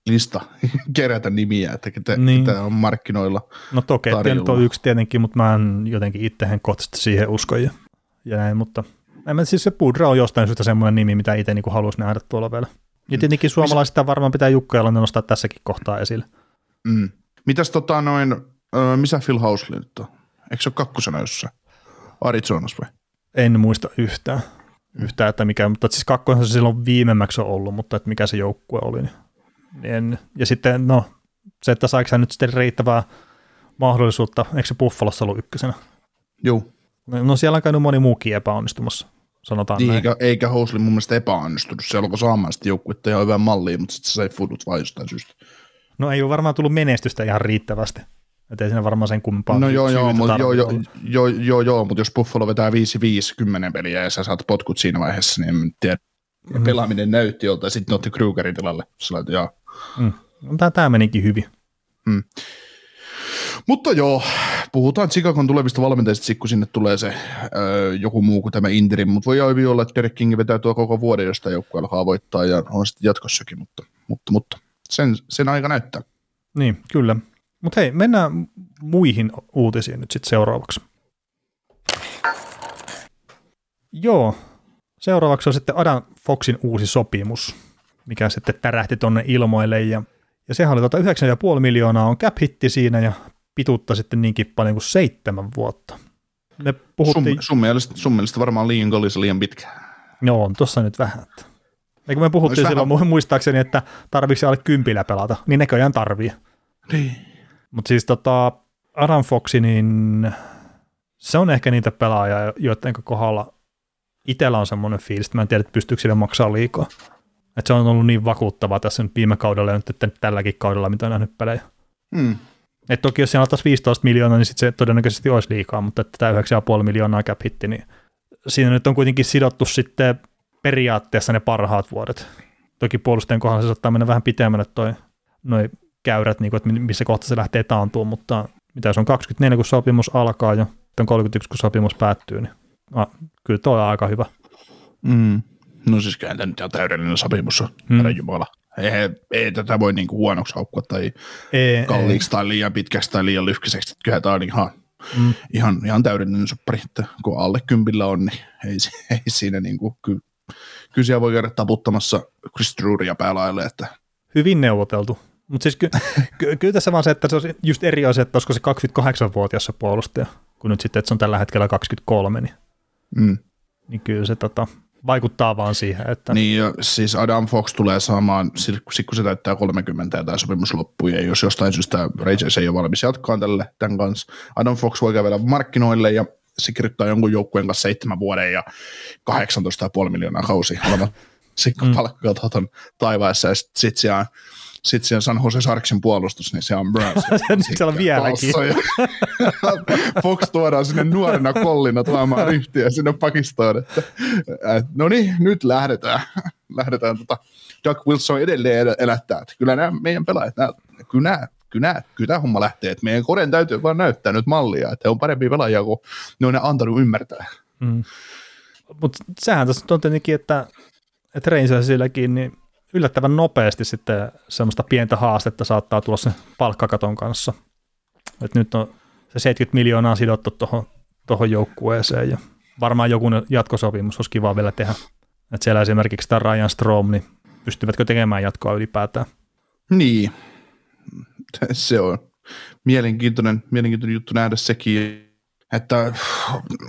lista (laughs) kerätä nimiä, että ketä, Niin. ketä on markkinoilla. No toki on yksi tietenkin, mutta mä en jotenkin itse henkkohtaisesti siihen usko ja, ja näin, mutta en mä, siis se Pudra on jostain syystä semmoinen nimi, mitä itse niin haluaisi nähdä tuolla vielä. Ja tietenkin suomalaisista varmaan pitää Jukka Jalonen nostaa tässäkin kohtaa esille. Mm. Mitäs tota noin, ö, missä Phil Housley nyt on? Eikö se ole kakkosena jossain? Arizonassa vai? En muista yhtään, yhtään että mikä, mutta siis kakkonen se silloin viimemmäksi on ollut, mutta että mikä se joukkue oli. Niin en. Ja sitten no, se, että saiko hän nyt sitten riittävää mahdollisuutta, eikö se Buffalossa ollut ykkösenä? Joo. No siellä on käynyt moni muukin epäonnistumassa, sanotaan Niin, näin. eikä, eikä Housley mun mielestä epäonnistunut. Se alkoi saamaan sitä joukkuetta ihan hyvän malliin, mutta sitten se sai fudut vaan jostain syystä. No ei ole varmaan tullut menestystä ihan riittävästi. Että ei siinä varmaan sen kummempaa No joo, joo, mutta joo, joo, joo, joo, joo, mutta jos Buffalo vetää 5-5 10 peliä ja sä saat potkut siinä vaiheessa, niin en tiedä. Ja Mm. pelaaminen näytti jolta ja sitten otti Krugerin tilalle. Lait, joo. Mm. No, Tämä, tämä menikin hyvin. Mutta joo, puhutaan Chicagon tulevista valmentajista, kun sinne tulee se öö, joku muu kuin tämä Interim, mutta voi hyvin olla, että Derek King vetää tuo koko vuoden, josta joukkue alkaa voittaa ja on sitten jatkossakin, mutta, mutta, mutta sen, sen aika näyttää. Niin, kyllä. Mutta hei, mennään muihin uutisiin nyt sitten seuraavaksi. Joo, seuraavaksi on sitten Adam Foxin uusi sopimus, mikä sitten tärähti tonne ilmoille ja, ja sehän oli tota 9,5 miljoonaa on cap hitti siinä ja pituutta sitten niinkin paljon kuin seitsemän vuotta. Me Sun, puhuttiin, sun, mielestä, sun mielestä varmaan liian kallis ja liian pitkä. joo, on tossa nyt vähän. Että. Eikö me puhuttiin Ois silloin vähän- mu- muistaakseni, että tarvitsi se alle kympillä pelata, niin näköjään tarvii. Niin. Mutta siis tota, Adam Foxi, niin se on ehkä niitä pelaajia, joiden kohdalla itsellä on semmoinen fiilis, että mä en tiedä, että pystyykö sille maksaa liikaa. Et se on ollut niin vakuuttavaa tässä nyt viime kaudella ja nyt tälläkin kaudella, mitä on nähnyt pelejä. Mm. Et toki jos siellä oltaisiin 15 miljoonaa, niin sit se todennäköisesti olisi liikaa, mutta että tämä 9,5 miljoonaa cap hitti, niin siinä nyt on kuitenkin sidottu sitten periaatteessa ne parhaat vuodet. Toki puolustajan kohdalla se saattaa mennä vähän pitemmälle toi, noi käyrät, niin kuin, että missä kohtaa se lähtee taantumaan, mutta mitä se on 24, kun sopimus alkaa ja sitten 31, kun sopimus päättyy, niin ah, kyllä toi on aika hyvä. Mm. No siis kyllä tämä nyt täydellinen sopimus on, mm. Jumala. Ei, ei, tätä voi niinku huonoksi haukkua tai Ei, kalliiksi tai liian pitkäksi tai liian lyhkäiseksi. Kyllä tämä on ihan, Mm. ihan, ihan täydellinen soppari, että kun alle kympillä on, niin ei, (laughs) ei siinä niinku, kyllä, kyllä siellä voi käydä taputtamassa Chris Druria päälaille, että hyvin neuvoteltu. Mutta siis ky- (laughs) ky- kyllä tässä vaan se, että se on just eri asia, että olisiko se 28-vuotias se puolustaja, kun nyt sitten, että se on tällä hetkellä 23, niin, mm. niin kyllä se tota, vaikuttaa vaan siihen, että Niin, ja siis Adam Fox tulee saamaan, sit kun se täyttää 30 ja tämä sopimus loppuu, ja jos jostain syystä Rangers ei ole valmis jatkaa tälle tämän kanssa, Adam Fox voi kävellä markkinoille ja se kirjoittaa jonkun joukkueen kanssa seitsemän vuoden ja 18,5 miljoonaa kausi olevan (laughs) sitten Mm. taivaassa ja sitten sit sit siellä San Jose Sarksin puolustus, niin se (laughs) on bro. Nyt siellä on vieläkin. (laughs) Fox tuodaan sinne nuorena kollina tuomaan ryhtiä sinne että äh, no niin, nyt lähdetään. (laughs) lähdetään tota, Doug Wilson edelleen el- elättää, että kyllä nämä meidän pelaajat, nämä, kyllä nämä, kyllä, nämä, kyllä tämä homma lähtee, että meidän koden täytyy vaan näyttää nyt mallia, että he on parempia pelaajia kuin ne on ne antanut ymmärtää. Mm. Mutta sehän tässä on tietenkin, että, että Rangersilläkin niin yllättävän nopeasti sitten semmoista pientä haastetta saattaa tulla sen palkkakaton kanssa. Et nyt on se 70 miljoonaa sidottu tuohon tohon joukkueeseen ja varmaan joku jatkosopimus olisi kiva vielä tehdä. Et siellä esimerkiksi tämä Ryan Strom, niin pystyvätkö tekemään jatkoa ylipäätään. Niin, se on mielenkiintoinen, mielenkiintoinen juttu nähdä sekin, että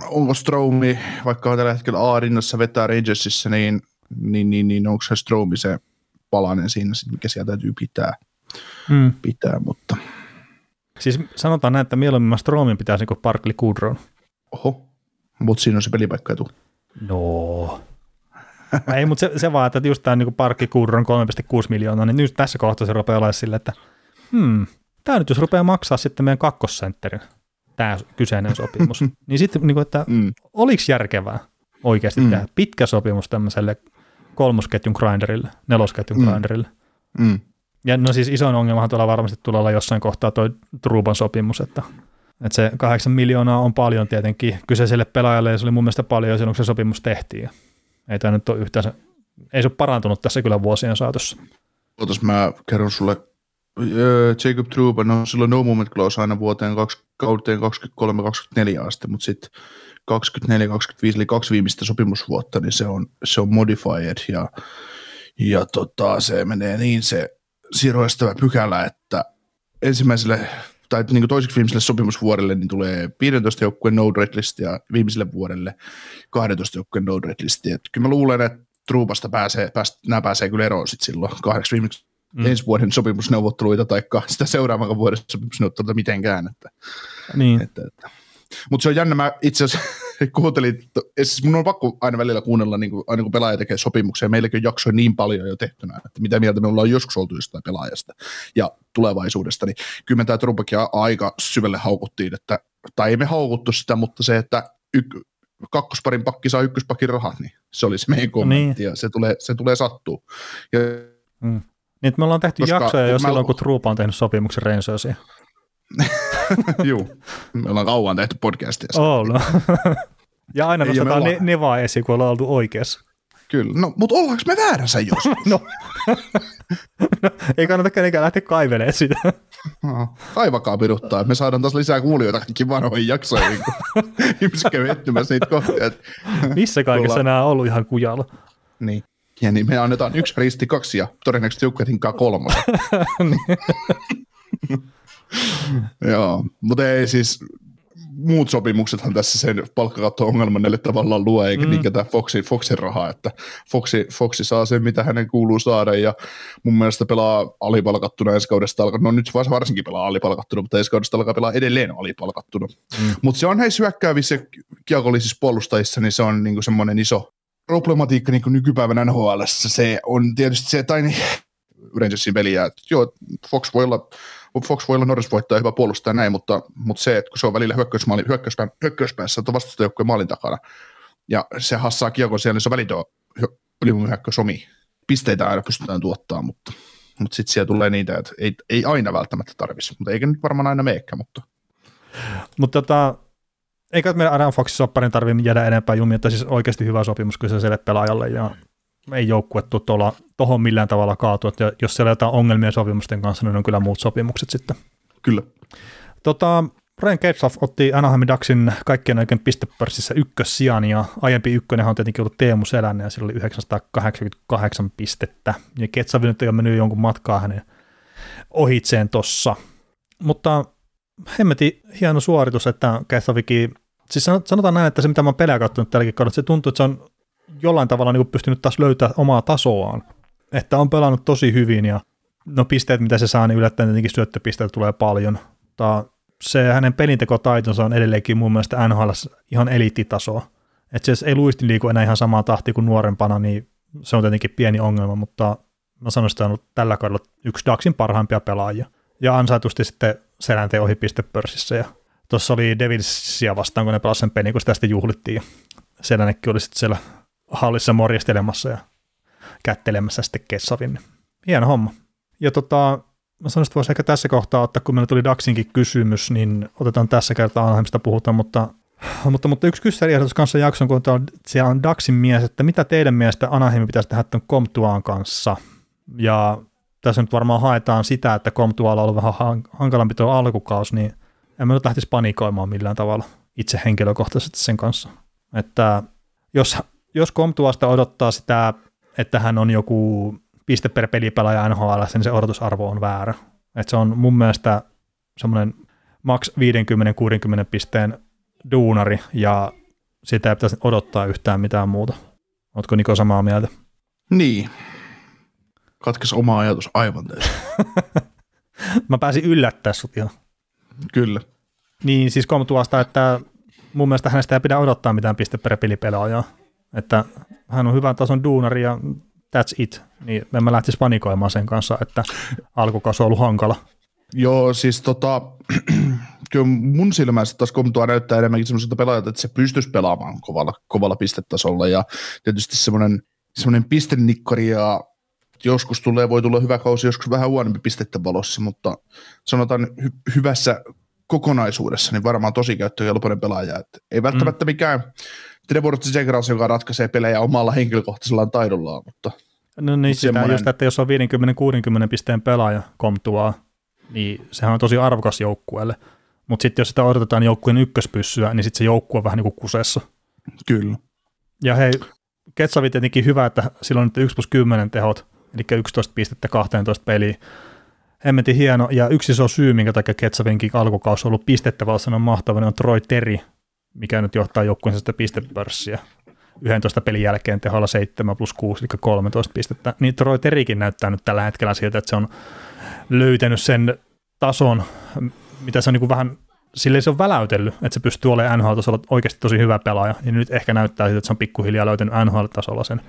onko Stromi, vaikka on tällä hetkellä A-rinnassa vetää Rangersissa, niin, niin, niin, niin onko se Stromi se palanen siinä, sit, mikä sieltä täytyy pitää, Mm. pitää mutta Siis sanotaan näin, että mieluummin Stromin pitäisi kuin Parkley Goodron. oho, mutta siinä on se pelipaikka etu. No. Ei, mutta se, se vaan, että just tämä niin parkki Goodron 3,6 miljoonaa, niin nyt tässä kohtaa se rupeaa olemaan silleen, että hmm, tämä nyt jos rupeaa maksaa sitten meidän kakkosentterin, tämä kyseinen sopimus, (laughs) niin sitten, niin kuin, että Mm. oliko järkevää oikeasti. Mm. tehdä pitkä sopimus tämmöiselle kolmosketjun grinderille, nelosketjun Mm. grinderille. Mm. Ja no siis isoin ongelmahan tuolla varmasti tulee olla jossain kohtaa toi Truban sopimus, että, että se kahdeksan miljoonaa on paljon tietenkin kyseiselle pelaajalle, ja se oli mun mielestä paljon silloin, kun se sopimus tehtiin. Ei tämä nyt ole yhtään, ei se ole parantunut tässä kyllä vuosien saatossa. Ootas mä kerron sulle, öö, Jacob Truban on silloin no movement clause aina vuoteen kaksi, kauteen 23-24 asti, mutta sitten 24-25 eli kaksi viimeistä sopimusvuotta, niin se on, se on modified ja, ja tota, se menee niin se siirroistava pykälä, että ensimmäiselle tai niin kuin toiseksi viimeiselle sopimusvuodelle niin tulee 15 joukkueen no list ja viimeiselle vuodelle 12 joukkueen no list. Et kyllä mä luulen, että Truupasta pääsee, pääst, nämä pääsee kyllä eroon sit silloin kahdeksi viimeksi mm. ensi vuoden sopimusneuvotteluita tai sitä seuraavan vuoden sopimusneuvotteluita mitenkään. Että, Niin. että, että. Mutta se on jännä, mä itse asiassa (laughs) kuuntelin, siis mun on pakko aina välillä kuunnella, niin kuin, aina kun pelaaja tekee sopimuksia, meilläkin on jaksoja niin paljon jo tehtynä, että mitä mieltä me ollaan joskus oltu jostain pelaajasta ja tulevaisuudesta, niin kyllä me tämä Trumpakin aika syvälle haukuttiin, että, tai ei me haukuttu sitä, mutta se, että yk, kakkosparin pakki saa ykköspakin rahat, niin se oli se meidän kommentti, niin. ja se tulee, se tulee sattuu. Ja, Mm. Niin, me ollaan tehty Koska jaksoja jo silloin, kun Truupa on tehnyt sopimuksen Rensösiin. (laughs) (laughs) juu, me ollaan kauan tehty podcastia. No. ja aina nostetaan ne, ollaan- ne vaan esiin, kun ollaan oltu oikeassa. Kyllä, no, mutta ollaanko me väärässä joskus? (laughs) No. no, ei kannata kenenkään lähteä kaivelemaan sitä. No, Kaivakaa piruttaa, että me saadaan taas lisää kuulijoita kaikkiin vanhoihin jaksoihin, kun (laughs) ihmiset käy etsimässä niitä kohtia. että- Missä kaikessa Ollaan- nämä on ollut ihan kujalla? Niin. Ja niin me annetaan yksi risti kaksi ja todennäköisesti joukkueet hinkkaa kolmosen. (laughs) Joo, mutta ei siis muut sopimuksethan tässä sen palkkakatto-ongelman näille tavallaan luo, eikä mm. niinkään Foxin, Foxin rahaa, että Foxi, Foxi saa sen, mitä hänen kuuluu saada, ja mun mielestä pelaa alipalkattuna ensi kaudesta alkaa, no nyt varsinkin pelaa alipalkattuna, mutta ensi kaudesta alkaa pelaa edelleen alipalkattuna. Mm. Mutta se on näissä hyökkäävissä kiekollisissa puolustajissa, niin se on niinku semmoinen iso problematiikka niin nykypäivänä NHL. Se on tietysti se, tai niin, Rangersin peliä, että joo, Fox voi olla Fox voi olla Norris voittaa ja hyvä puolustaja näin, mutta, mutta se, että kun se on välillä hyökkäysmaali, hyökkäyspää, hyökkäyspäässä, että vastustajoukkueen maalin takana, ja se hassaa kiekon siellä, niin se on välitön omi. Pisteitä aina pystytään tuottaa, mutta, mutta sitten siellä tulee niitä, että ei, ei aina välttämättä tarvitsisi, mutta eikä nyt varmaan aina meekään, mutta Mutta tota, eikä meidän Adam Foxin sopparin tarvitse jäädä enempää jumia, että siis oikeasti hyvä sopimus kyllä sille pelaajalle ja ei joukkue tuolla tuohon millään tavalla kaatu, että jos siellä on jotain ongelmia sopimusten kanssa, niin on kyllä muut sopimukset sitten. kyllä. Tota, Brian Getzlaff otti Anaheim Ducksin kaikkien oikein pistepörssissä ykkössijan ja aiempi ykkönen on tietenkin ollut Teemu Selänne ja sillä oli 988 pistettä. Ja Getzlaff nyt ei ole mennyt jonkun matkaa hänen ohitseen tossa. Mutta hemmeti hieno suoritus, että Getzlaffikin, siis sanot- sanotaan näin, että se mitä mä oon pelejä katsonut tälläkin kaudella, se tuntuu, että se on jollain tavalla niin pystynyt taas löytää omaa tasoaan. Että on pelannut tosi hyvin ja no pisteet, mitä se saa, niin yllättäen tietenkin syöttöpisteitä tulee paljon. Mutta se hänen pelintekotaitonsa on edelleenkin mun mielestä NHL ihan eliittitasoa. Että se ei luistin liiku enää ihan samaa tahtia kuin nuorempana, niin se on tietenkin pieni ongelma, mutta mä sanoisin, että on ollut tällä kaudella yksi Daxin parhaimpia pelaajia. Ja ansaitusti sitten selänteen ohi pistepörssissä. Ja tuossa oli Devilsia vastaan, kun ne pelasivat sen pelin, kun sitä sitten juhlittiin. Ja Selännekin oli sitten siellä hallissa morjestelemassa ja kättelemässä sitten Kessavin. Hieno homma. Ja tota, mä sanoisin, että voisi ehkä tässä kohtaa ottaa, kun meillä tuli Daxinkin kysymys, niin otetaan tässä kertaa Anaheimista puhutaan, mutta, mutta, mutta yksi kysymys kanssa jakson, kun siellä on Daxin mies, että mitä teidän mielestä Anaheim pitäisi tehdä tuon Comtuaan kanssa? Ja tässä nyt varmaan haetaan sitä, että Comtualla on ollut vähän hank- hankalampi tuo alkukausi, niin en mä nyt lähtisi panikoimaan millään tavalla itse henkilökohtaisesti sen kanssa. Että jos, jos Comtuasta odottaa sitä, että hän on joku piste per pelipelaaja NHL, niin se odotusarvo on väärä. Et se on mun mielestä semmoinen maks 50-60 pisteen duunari, ja sitä ei pitäisi odottaa yhtään mitään muuta. Ootko Niko samaa mieltä? Niin. Katkes oma ajatus aivan täysin. (laughs) (laughs) Mä pääsin yllättää sut ihan. Kyllä. Niin siis tuosta, että mun mielestä hänestä ei pidä odottaa mitään piste per pelipelaajaa. Että hän on hyvän tason duunari ja that's it. Niin en mä lähtisi panikoimaan sen kanssa, että alkukausi on ollut hankala. Joo, siis tota, (clears throat) kyllä mun silmässä taas Komtua näyttää enemmänkin semmoiselta pelaajalta, että se pystyisi pelaamaan kovalla, kovalla pistetasolla ja tietysti semmoinen, semmoinen pistenikkari ja joskus tulee, voi tulla hyvä kausi, joskus vähän huonompi pistettä valossa, mutta sanotaan hy- hyvässä kokonaisuudessa, niin varmaan tosi käyttökelpoinen pelaaja. Et ei välttämättä mm. mikään Trevor Zegras, joka ratkaisee pelejä omalla henkilökohtaisella taidollaan, mutta No niin, sitä semmoinen- just, että jos on 50-60 pisteen pelaaja komtuaa, niin sehän on tosi arvokas joukkueelle. Mutta sitten jos sitä odotetaan joukkueen ykköspyssyä, niin sitten se joukkue on vähän niin kuin kusessa. kyllä. Ja hei, Ketsavi tietenkin hyvä, että silloin nyt 1 plus 10 tehot, eli 11 pistettä 12 peliä. hemmetin hieno, ja yksi iso syy, minkä takia Ketsavinkin alkukausi on ollut pistettävällä on mahtava, niin on Troy Terry, mikä nyt johtaa joukkueensa sitä pistepörssiä. 11 pelin jälkeen teholla 7 plus 6, eli 13 pistettä. Niin Troy Terikin näyttää nyt tällä hetkellä siltä, että se on löytänyt sen tason, mitä se on niin vähän sille se on väläytellyt, että se pystyy olemaan NHL-tasolla oikeasti tosi hyvä pelaaja, ja nyt ehkä näyttää siltä, että se on pikkuhiljaa löytänyt NHL-tasolla sen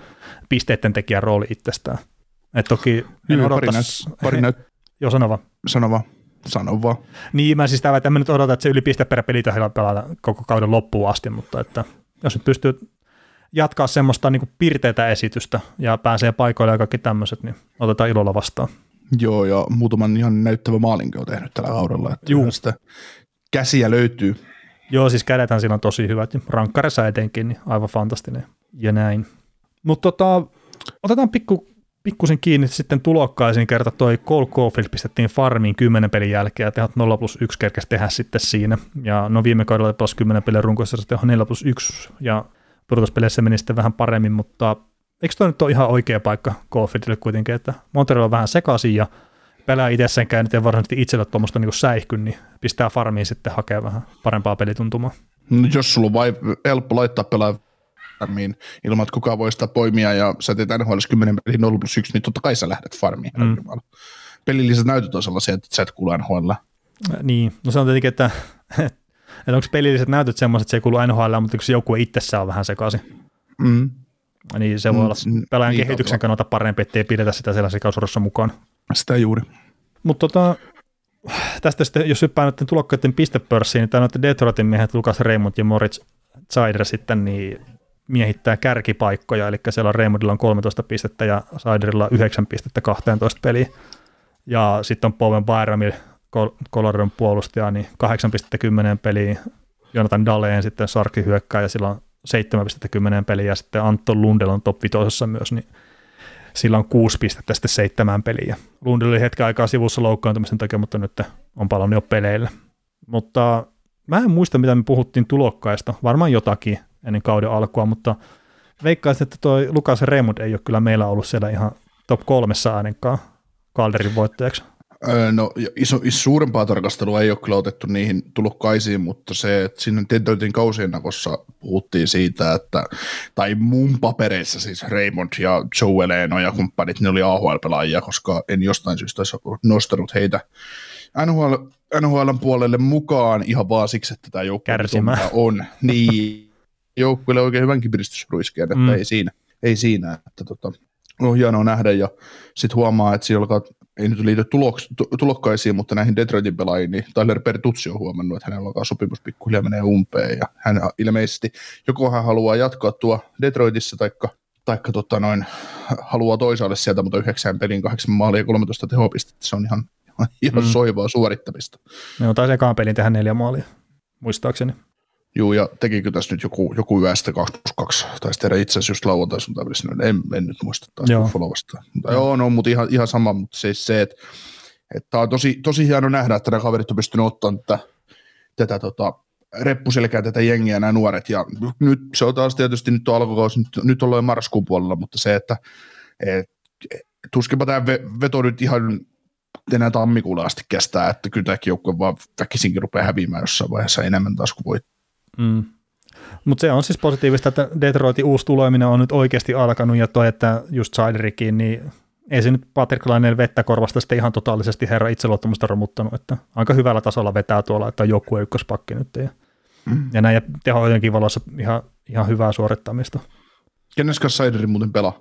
pisteiden tekijän rooli itsestään. Et toki en Joo, odottaisi... Pari näyt, pari näyt, (laughs) Joo, sano vaan. Sano vaan. Niin, mä siis tämä, että mä nyt odota, että se yli piste per peli pelata koko kauden loppuun asti, mutta että jos nyt pystyy jatkaa semmoista niin pirteitä esitystä ja pääsee paikoille ja kaikki tämmöiset, niin otetaan ilolla vastaan. Joo, ja muutaman ihan näyttävä maalinkin on tehnyt tällä kaudella. Että Juu. Sitä käsiä löytyy. Joo, siis kädethän siinä on tosi hyvät, rankkarissa etenkin, niin aivan fantastinen ja näin. Mutta tota, otetaan pikku, pikkusen kiinni sitten tulokkaisiin kerta toi Cole Caulfield pistettiin farmiin 10 pelin jälkeen ja tehot 0 plus 1 kerkesi tehdä sitten siinä. Ja no viime kaudella pelasi 10 pelin runkoissa se teho 4 plus 1 ja pudotuspeleissä meni sitten vähän paremmin, mutta eikö toi nyt ole ihan oikea paikka Caulfieldille kuitenkin, että Montreal on vähän sekaisin ja pelaa itsessänkään nyt ei varsinaisesti itsellä tuommoista niin säihky, niin pistää farmiin sitten hakea vähän parempaa pelituntumaa. No, jos sulla on vai, helppo laittaa pelaa farmiin ilman, että kukaan voi sitä poimia ja sä teet NHL 10 peli 0 plus 1, niin totta kai sä lähdet farmiin. Mm. Mm. Pelilliset näytöt on sellaisia, että sä et kuule NHL. Niin, no se on tietenkin, että, (laughs) että onko pelilliset näytöt semmoiset, että se ei kuulu NHL, mutta yksi joukkue itsessään on vähän sekaisin. Mm. Niin se voi olla Mm, pelaajan niin, kehityksen totta. kannalta parempi, ettei pidetä sitä siellä sekausurassa mukaan. Sitä juuri. Mutta tota, tästä sitten, jos hyppää näiden tulokkaiden pistepörssiin, niin tämä Detroitin miehet Lukas Raymond ja Moritz Seider sitten niin miehittää kärkipaikkoja, eli siellä on Raymondilla on 13 pistettä ja Seiderilla 9 pistettä 12 peliä. Ja sitten on Bowen Byramil, Coloradon puolustaja, niin 8 pistettä 10 peliä. Jonathan Daleen sitten Sarki hyökkää ja sillä on 7 pistettä 10 peliä ja sitten Anton Lundell on top 5 myös, niin sillä on 6 pistettä sitten seitsemän peliä. Lundell oli hetken aikaa sivussa loukkaantumisen takia, mutta nyt on palannut jo peleille. Mutta mä en muista, mitä me puhuttiin tulokkaista, varmaan jotakin ennen kauden alkua, mutta veikkaisin, että toi Lukas Remund ei ole kyllä meillä ollut siellä ihan top kolmessa ainakaan Calderin voittajaksi. Öö, No iso, iso, suurempaa tarkastelua ei ole kyllä otettu niihin tulokkaisiin, mutta se, että sinne Detroitin kausien nakossa puhuttiin siitä, että, tai mun papereissa siis Raymond ja Joe Eleno ja kumppanit, ne oli AHL-pelaajia, koska en jostain syystä olisi nostanut heitä NHL, NHLn puolelle mukaan ihan vaan siksi, että tämä joukkue on. Niin, joukkueelle oikein hyvänkin piristysruiskeen, että Mm. ei siinä. Ei siinä, että tota, on hienoa nähdä ja sitten huomaa, että siellä alkaa, ei nyt liity tuloks, tu, tulokkaisiin, mutta näihin Detroitin pelaajiin, niin Tyler Bertuzzi on huomannut, että hänellä alkaa sopimus pikkuhiljaa menee umpeen ja hän ilmeisesti, joko hän haluaa jatkaa tuo Detroitissa taikka, taikka tota noin, haluaa toisaalle sieltä, mutta yhdeksän pelin, kahdeksan maalia ja 13 tehopistettä, se on ihan, ihan Mm. mm. soivaa suorittamista. Ne on taisi ekaan pelin tehdä neljä maalia, muistaakseni. Juu, ja tekikö tässä nyt joku, joku yöstä 2 plus 2, taisi tehdä itse asiassa just lauantai sun en, en nyt muista taas Joo. Buffalo vastaan. Mutta joo, no, mutta ihan, ihan sama, mutta siis se, että, että tää on tosi, tosi hieno nähdä, että nämä kaverit on pystynyt ottamaan tätä, tätä tota, reppuselkää tätä jengiä, nämä nuoret, ja nyt se on taas tietysti, nyt on alkukausi, nyt, nyt ollaan jo marraskuun puolella, mutta se, että et, tuskinpa tämä ve- veto nyt ihan enää tammikuulle asti kestää, että kyllä tämäkin joukkue vaan väkisinkin rupeaa häviämään jossain vaiheessa enemmän taas kuin voi Mm. Mutta se on siis positiivista, että Detroitin uusi tuleminen on nyt oikeasti alkanut, ja toi, että just Siderikin, niin ei se nyt Patrick Laineen vettä korvasta sitten ihan totaalisesti herra itseluottamusta romuttanut, että aika hyvällä tasolla vetää tuolla, että on joku ykköspakki nyt, ja, Mm. ja näin, ja teho jotenkin valossa ihan, ihan hyvää suorittamista. Kenes kanssa Sideri muuten pelaa?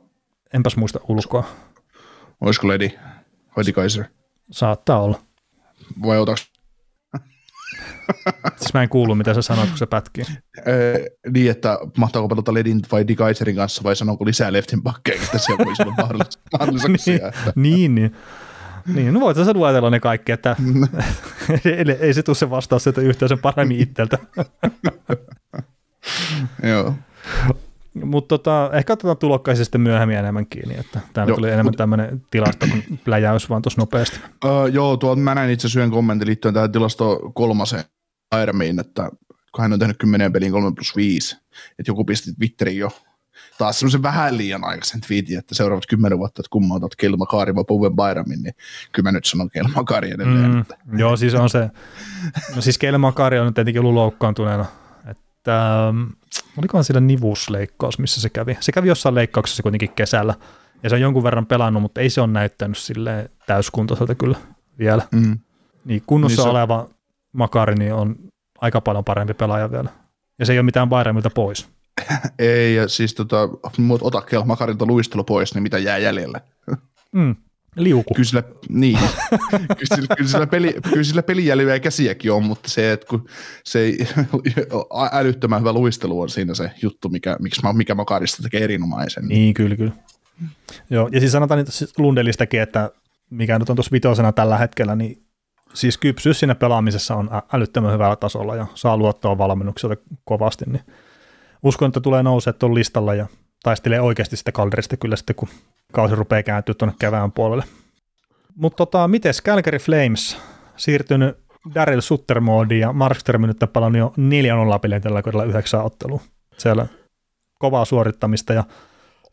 Enpäs muista ulkoa. Olisiko Ledi vai Di Kaiser? Saattaa olla. Vai otaks Siis mä en kuulu, mitä sä sanoit, kun se pätkii. öö, niin, että mahtaako pelata Ledin vai Di Kaiserin kanssa vai sanooko lisää leftin pakkeja, että siellä voisi olla mahdollis- (laughs) mahdollisuuksia. että. niin, niin. Niin, no voit sä luetella ne kaikki, että (laughs) (laughs) ei, ei se tule se vastaus sieltä yhtään sen paremmin itseltä. Joo. Mutta tota, ehkä otetaan tulokkaisia sitten myöhemmin enemmän kiinni, että täällä Joo, tuli enemmän mut- tämmöinen tilasto kuin pläjäys vaan tuossa nopeasti. Uh, joo, tuo, mä näin itse asiassa yhden kommentin liittyen tähän tilasto kolmaseen Airamiin, että kun hän on tehnyt 10 pelin 3 plus 5, että joku pisti Twitteriin jo taas semmoisen vähän liian aikaisen twiitin, että seuraavat kymmenen vuotta, että kumma otat Kelmakaari vai Puven Bayramin, niin kyllä mä nyt sanon Kelmakaari edelleen. Mm, että. joo, siis on se, no siis Kelmakaari on nyt tietenkin ollut loukkaantuneena, että um, olikohan sillä nivusleikkaus, missä se kävi. Se kävi jossain leikkauksessa kuitenkin kesällä, ja se on jonkun verran pelannut, mutta ei se ole näyttänyt sille täyskuntoiselta kyllä vielä. Mm. Niin kunnossa niin se... oleva Makari niin on aika paljon parempi pelaaja vielä. Ja se ei ole mitään Bayramilta pois. (laughs) ei, ja siis tota, ota Kel Makarilta luistelu pois, niin mitä jää jäljelle? (laughs) Mm. Liuku. Kyllä sillä, niin. (laughs) kyllä, sillä, kyllä, sillä peli, kyllä sillä pelijäljellä ja käsiäkin on, mutta se, että kun se ei, älyttömän hyvä luistelu on siinä se juttu, mikä, mikä Makarista tekee erinomaisen. Niin, kyllä, kyllä. Joo, ja siis sanotaan nyt Lundelistäkin, että mikä nyt on tuossa vitosena tällä hetkellä, niin siis kypsyys siinä pelaamisessa on älyttömän hyvällä tasolla ja saa luottoa valmennukselta kovasti, niin uskon, että tulee nousee tuon listalla ja taistelee oikeasti sitä kalderista kyllä sitten, kun kausi rupeaa kääntyä tuonne kevään puolelle. Mutta tota, miten Calgary Flames siirtynyt Daryl Sutter-moodiin ja Markström nyt pelannut jo 4-0 peliä tällä kaudella yhdeksän ottelua. Siellä kovaa suorittamista ja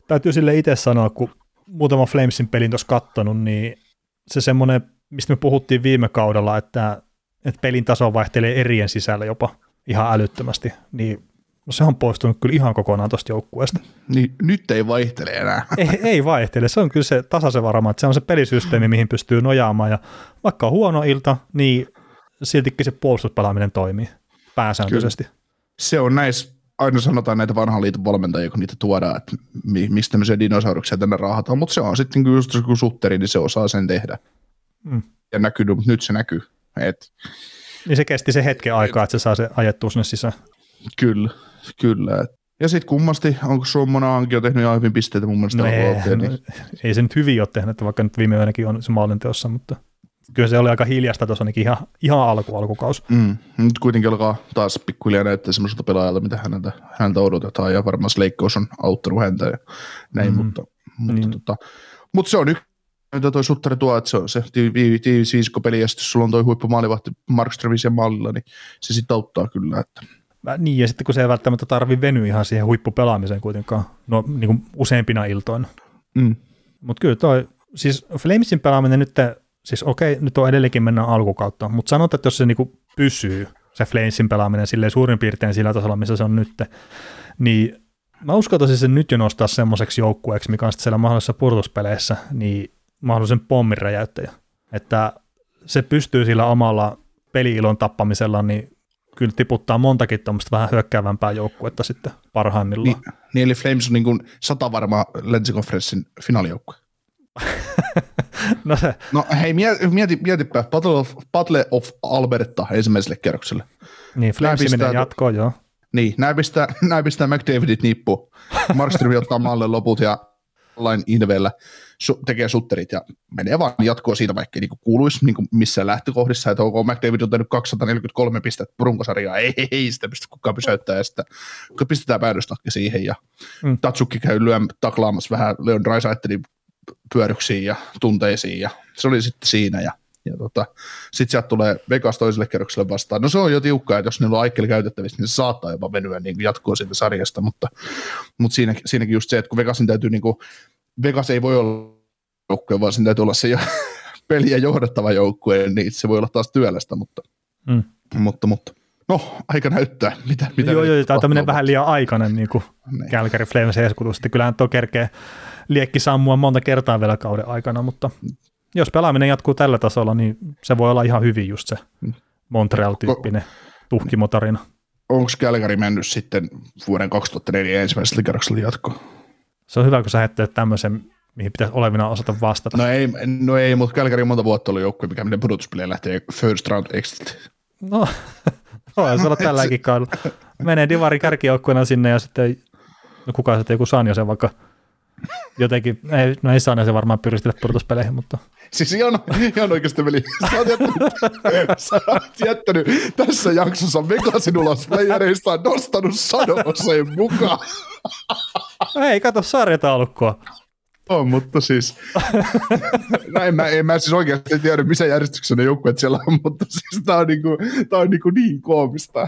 täytyy sille itse sanoa, kun muutama Flamesin pelin tuossa kattonut, niin se semmoinen, mistä me puhuttiin viime kaudella, että, että pelin taso vaihtelee erien sisällä jopa ihan älyttömästi, niin no se on poistunut kyllä ihan kokonaan tuosta joukkueesta. Niin, nyt ei vaihtele enää. ei, ei vaihtele, se on kyllä se tasaisen varma, että se on se pelisysteemi, mihin pystyy nojaamaan, ja vaikka on huono ilta, niin siltikin se puolustuspelaaminen toimii pääsääntöisesti. Kyllä. Se on näissä aina sanotaan näitä vanhan liiton valmentajia, kun niitä tuodaan, että mistä tämmöisiä dinosauruksia tänne raahataan, mutta se on sitten kyllä just kun sutteri, niin se osaa sen tehdä. Mm. Ja näkyy, mutta nyt se näkyy. Et. Niin se kesti se hetken aikaa, että se saa se ajettua sinne sisään. Kyllä, kyllä. Ja sitten kummasti, onko Suommona Anki tehnyt ihan hyvin pisteitä mun mielestä? No ei, niin... ei se nyt hyvin ole tehnyt, vaikka nyt viime yönäkin on se maalinteossa, mutta – kyllä se oli aika hiljasta tuossa ainakin ihan, ihan alku alkukaus. Mm. Nyt kuitenkin alkaa taas pikkuhiljaa näyttää semmoiselta pelaajalta, mitä häneltä, häneltä odotetaan, ja varmaan leikkaus on auttanut häntä ja näin, mm. mutta, mutta, niin. tota, mutta se on nyt mitä toi Suttari tuo, että se on se tiivis viisikko peli, ja sitten sulla on toi huippumaalivahti Markströmissä mallilla, niin se sitten auttaa kyllä. Että. Niin, ja sitten kun se ei välttämättä tarvi venyä ihan siihen huippupelaamiseen kuitenkaan, no niin kuin useimpina iltoina. Mm. Mutta kyllä toi, siis Flamesin pelaaminen nyt siis okei, nyt on edelleenkin mennä alkukautta, mutta sanotaan, että jos se niinku pysyy, se Flamesin pelaaminen silleen suurin piirtein sillä tasolla, missä se on nyt, niin mä uskaltaisin sen nyt jo nostaa semmoiseksi joukkueeksi, mikä on sitten siellä mahdollisessa purtuspeleissä, niin mahdollisen pommin räjäyttäjä. Että se pystyy sillä omalla peliilon tappamisella, niin kyllä tiputtaa montakin tuommoista vähän hyökkäävämpää joukkuetta sitten parhaimmillaan. Niin, niin eli Flames on niin kuin sata varma Länsikonferenssin finaalijoukkue. (laughs) no, se. no hei, mieti, mieti, mietipä, Battle of, Battle of Alberta ensimmäiselle kerrokselle. Niin, Flames menee jatkoon, joo. Niin, näin pistää, näin pistää McDavidit nippu. (laughs) Markström ottaa maalle loput ja lain Invellä su- tekee sutterit ja menee vaan jatkoa siitä, vaikka ei niin kuuluisi niin missään lähtökohdissa, että onko McDavid on tehnyt 243 pistettä runkosarjaa, ei, ei, ei sitä pysty kukaan pysäyttää, ja sitten pistetään päädystakki siihen, ja mm. Tatsukki käy lyön taklaamassa vähän Leon Dreisaitelin pyöryksiin ja tunteisiin ja se oli sitten siinä ja, ja tota, sitten sieltä tulee Vegas toiselle kerrokselle vastaan. No se on jo tiukkaa, että jos niillä on Aikkel käytettävissä, niin se saattaa jopa venyä niin jatkoa siitä sarjasta, mutta, mutta siinä, siinäkin just se, että kun Vegasin täytyy niin kuin, Vegas ei voi olla joukkue, vaan siinä täytyy olla se jo, (laughs) peliä johdattava joukkue, niin se voi olla taas työlästä, mutta, mm. mutta, mutta No, aika näyttää, mitä, mitä Joo, joo, tämä on tämmöinen vähän liian aikainen niin kuin niin. Calgary Flames eskutus. Kyllähän tuo kerkee liekki sammua monta kertaa vielä kauden aikana, mutta jos pelaaminen jatkuu tällä tasolla, niin se voi olla ihan hyvin just se Montreal-tyyppinen tuhkimotarina. Onko Calgary mennyt sitten vuoden 2004 ensimmäisellä kerroksella jatkoon? Se on hyvä, kun sä ajattelet tämmöisen, mihin pitäisi olevina osata vastata. No ei, no ei mutta Calgary on monta vuotta ollut joukkue, mikä menee pudotuspeleen lähtee first round exit. No, (laughs) voi se olla tälläkin kaudella. Menee Divarin kärkijoukkueena sinne ja sitten, no kuka sitten joku Sanjo sen vaikka jotenkin, ei, no ei saa se varmaan pyristellä purtuspeleihin, mutta... Siis ihan, ihan oikeasti veli, sä oot jättänyt, sä oot jättänyt tässä jaksossa Vegasin ulos playereista nostanut sadoseen mukaan. Ei, kato sarjataulukkoa. On, mutta siis, (laughs) no en mä, en mä siis oikeasti tiedä, missä järjestyksessä ne joukkueet siellä on, mutta siis tää on, niinku, tää on niinku niin koomista.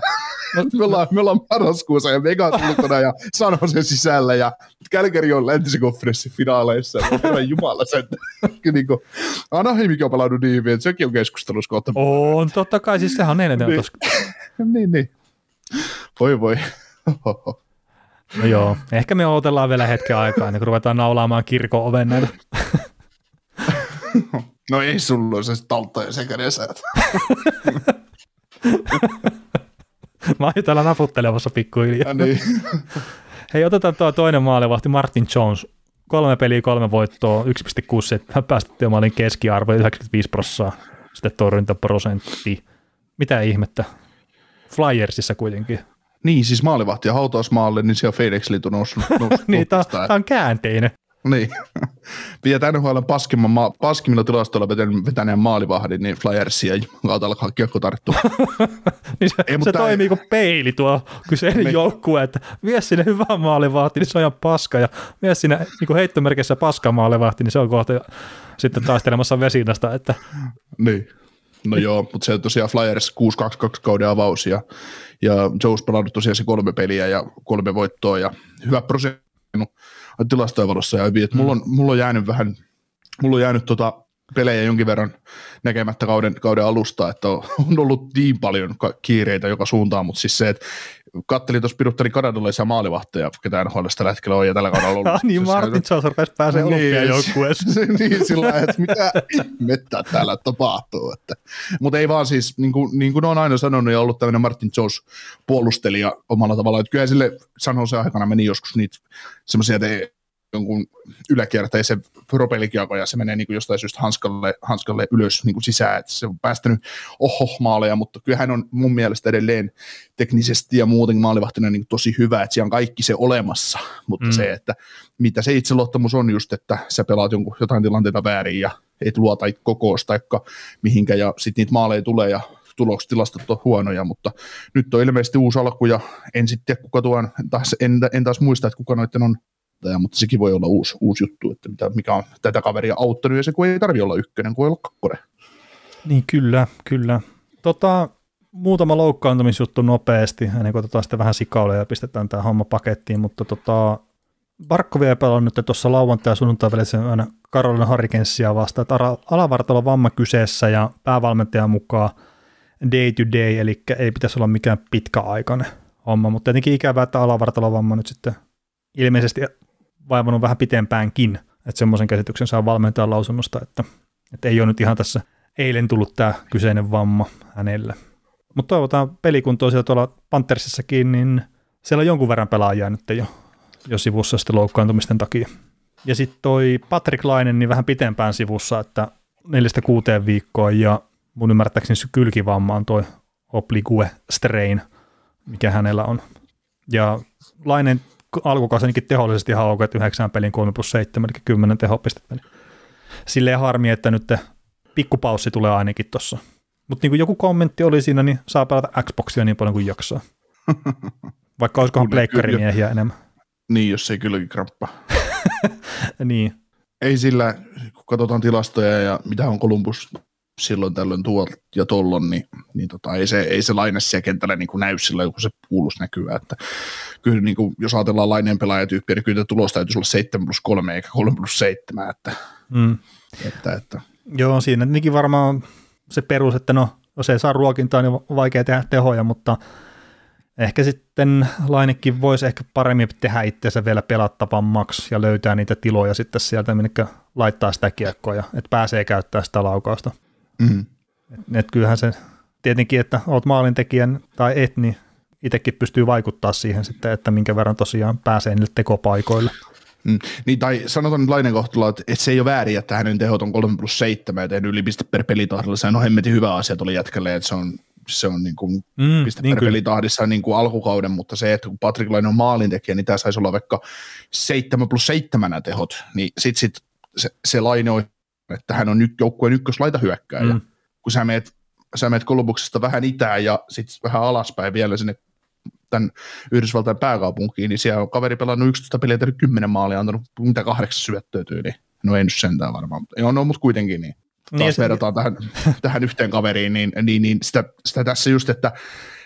No, (laughs) me, ollaan, me ollaan marraskuussa ja Vegas ulkona ja San Jose sisällä ja Calgary on läntisen konferenssin finaaleissa. Herra Jumala sen. (laughs) niinku, Anaheimikin on palannut niin hyvin, että sekin on keskustelussa kohta. On, totta kai, siis sehän on neljäntenä niin. niin, niin. Voi voi. No joo, ehkä me odotellaan vielä hetken aikaa, ennen kuin ruvetaan naulaamaan kirkon oven näitä. (laughs) No ei sulla se talttoja sekä resät. (laughs) Mä oon täällä naputtelemassa pikkuhiljaa. niin. (laughs) Hei, otetaan tuo toinen maalivahti, Martin Jones. Kolme peliä, kolme voittoa, 1,6 päästettyä maalin keskiarvo, 95 prosenttia, sitten torjuntaprosentti. Mitä ihmettä? Flyersissa kuitenkin. Niin, siis maalivahti ja hautausmaalle, niin siellä FedEx Liitu noussut. (laughs) noussut niin, tämä on käänteinen. Niin. (laughs) Ja NHL paskimman ma- paskimmilla tilastoilla vetäneen maalivahdin, niin Flyersia kautta alkaa kiekko tarttua. niin se, Ei, se toimii kuin peili tuo kyseinen niin. joukkue, että vie sinne hyvä maalivahti, niin se on ihan paska, ja vie sinne niin heittomerkissä paska maalivahti, niin se on kohta sitten taistelemassa vesinasta. Että... Niin. No joo, mutta se on tosiaan Flyers 6-2-2 kauden avaus ja, ja Joe's pelannut tosiaan se kolme peliä ja kolme voittoa ja hyvä prosentti tilastojen valossa ja hyvin, että mulla on, mulla on jäänyt vähän, mulla on jäänyt tota pelejä jonkin verran näkemättä kauden, kauden alusta, että on (laughs) ollut niin paljon kiireitä joka suuntaan, mutta siis se, että kattelin tuossa piduttani kanadalaisia maalivahteja, ketä NHL tällä hetkellä on ja tällä kaudella ollut. (laughs) Ah, niin, Martin Jones pääsee niin, olympiajoukkueeseen. (laughs) niin, sillä että mitä ihmettä täällä tapahtuu. Että. Mutta ei vaan siis, niin kuin, niin kuin on aina sanonut ja ollut tämmöinen Martin Jones puolustelija omalla tavallaan, että kyllä sille sanoo se aikana meni joskus niitä semmoisia, että jonkun yläkierteisen propellikiekon ja se menee niin kuin jostain syystä hanskalle, hanskalle ylös niin kuin sisään, että se on päästänyt oho maaleja, mutta kyllä hän on mun mielestä edelleen teknisesti ja muuten maalivahtina niin tosi hyvä, että siellä on kaikki se olemassa, mutta mm. se, että mitä se itseluottamus on just, että sä pelaat jonkun, jotain tilanteita väärin ja et luota kokoosta taikka mihinkä ja sitten niitä maaleja tulee ja tulostilastot on huonoja, mutta nyt on ilmeisesti uusi alku ja en sitten tiedä kuka tuon, taas, en, en taas muista, että kuka noiden on vastustaja, mutta sekin voi olla uusi, uusi juttu, että mitä, mikä on tätä kaveria auttanut, ja se kun ei tarvi olla ykkönen, kun voi olla kakkonen. Niin kyllä, kyllä. Tota, muutama loukkaantumisjuttu nopeasti, ennen kuin otetaan sitten vähän sikaulia ja pistetään tämä homma pakettiin, mutta tota, Barkko vielä pelannut nyt tuossa lauantai- ja sunnuntai välissä aina Karolina Harrikensia vastaan, että alavartalo vamma kyseessä ja päävalmentajan mukaan day to day, eli ei pitäisi olla mikään pitkäaikainen homma, mutta tietenkin ikävää, että alavartalovamma nyt sitten ilmeisesti vaivannut vähän pitempäänkin, että semmoisen käsityksen saa valmentajan lausunnosta, että, että ei ole nyt ihan tässä eilen tullut tämä kyseinen vamma hänelle. Mutta toivotaan pelikuntoa siellä tuolla Panthersissakin, niin siellä on jonkun verran pelaajia nyt jo, jo sivussa sitten loukkaantumisten takia. Ja sitten toi Patrick Lainen niin vähän pitempään sivussa, että neljästä kuuteen viikkoa ja mun ymmärtääkseni se kylkivamma on toi oblique strain, mikä hänellä on. Ja Lainen alkukausi tehollisesti ihan ok, että 9 pelin 3 plus 7, eli 10 tehopistettä. Niin silleen harmi, että nyt pikkupaussi tulee ainakin tuossa. Mutta niin joku kommentti oli siinä, niin saa pelata Xboxia niin paljon kuin jaksaa. (laughs) Vaikka olisikohan pleikkarimiehiä enemmän. Niin, jos ei kylläkin krappa. (laughs) niin. Ei sillä, kun katsotaan tilastoja ja mitä on Columbus silloin tällöin tuolla ja tollon, niin, niin tota, ei, se, ei se laine siellä kentällä niin kuin näy sillä, kun se puulus näkyy. Että kyllä niin kuin, jos ajatellaan laineen pelaajatyyppiä, niin kyllä tulos täytyisi olla 7 plus 3 eikä 3 plus 7. Että, mm. että, että. Joo, siinä tietenkin varmaan se perus, että no, jos ei saa ruokintaa, niin on vaikea tehdä tehoja, mutta ehkä sitten Lainekin voisi ehkä paremmin tehdä itseensä vielä pelattavammaksi ja löytää niitä tiloja sitten sieltä, minne laittaa sitä kiekkoa, ja että pääsee käyttää sitä laukausta. Mm. Et, et kyllähän se tietenkin, että olet maalintekijän tai et, niin itsekin pystyy vaikuttaa siihen sitten, että minkä verran tosiaan pääsee niille tekopaikoille. Mm. Niin, tai sanotaan nyt Lainen kohtalo, että, että se ei ole väärin, että hänen tehot on 3 plus 7 ja tehnyt yli piste per pelitahdilla. Se on hemmetin hyvä asia tuolle jätkälle, että se on, se on niin kuin mm, piste niin per pelitahdissa niin kuin alkukauden, mutta se, että kun Patrick Laine on maalintekijä, niin tämä saisi olla vaikka 7 plus 7 tehot, niin sitten sit se, se Laine on että hän on nyt joukkueen ykköslaita hyökkääjä. Mm. Kun sä meet, sä meet Kolumbuksesta vähän itään ja sitten vähän alaspäin vielä sinne tämän Yhdysvaltain pääkaupunkiin, niin siellä on kaveri pelannut 11 peliä, tehnyt 10 maalia, antanut mitä kahdeksan syöttöä tyyliin. No ei nyt sentään varmaan, mutta joo, no, mutta kuitenkin niin. Taas Niin, niin, se- verrataan tähän, (laughs) tähän yhteen kaveriin, niin, niin, niin sitä, sitä, tässä just, että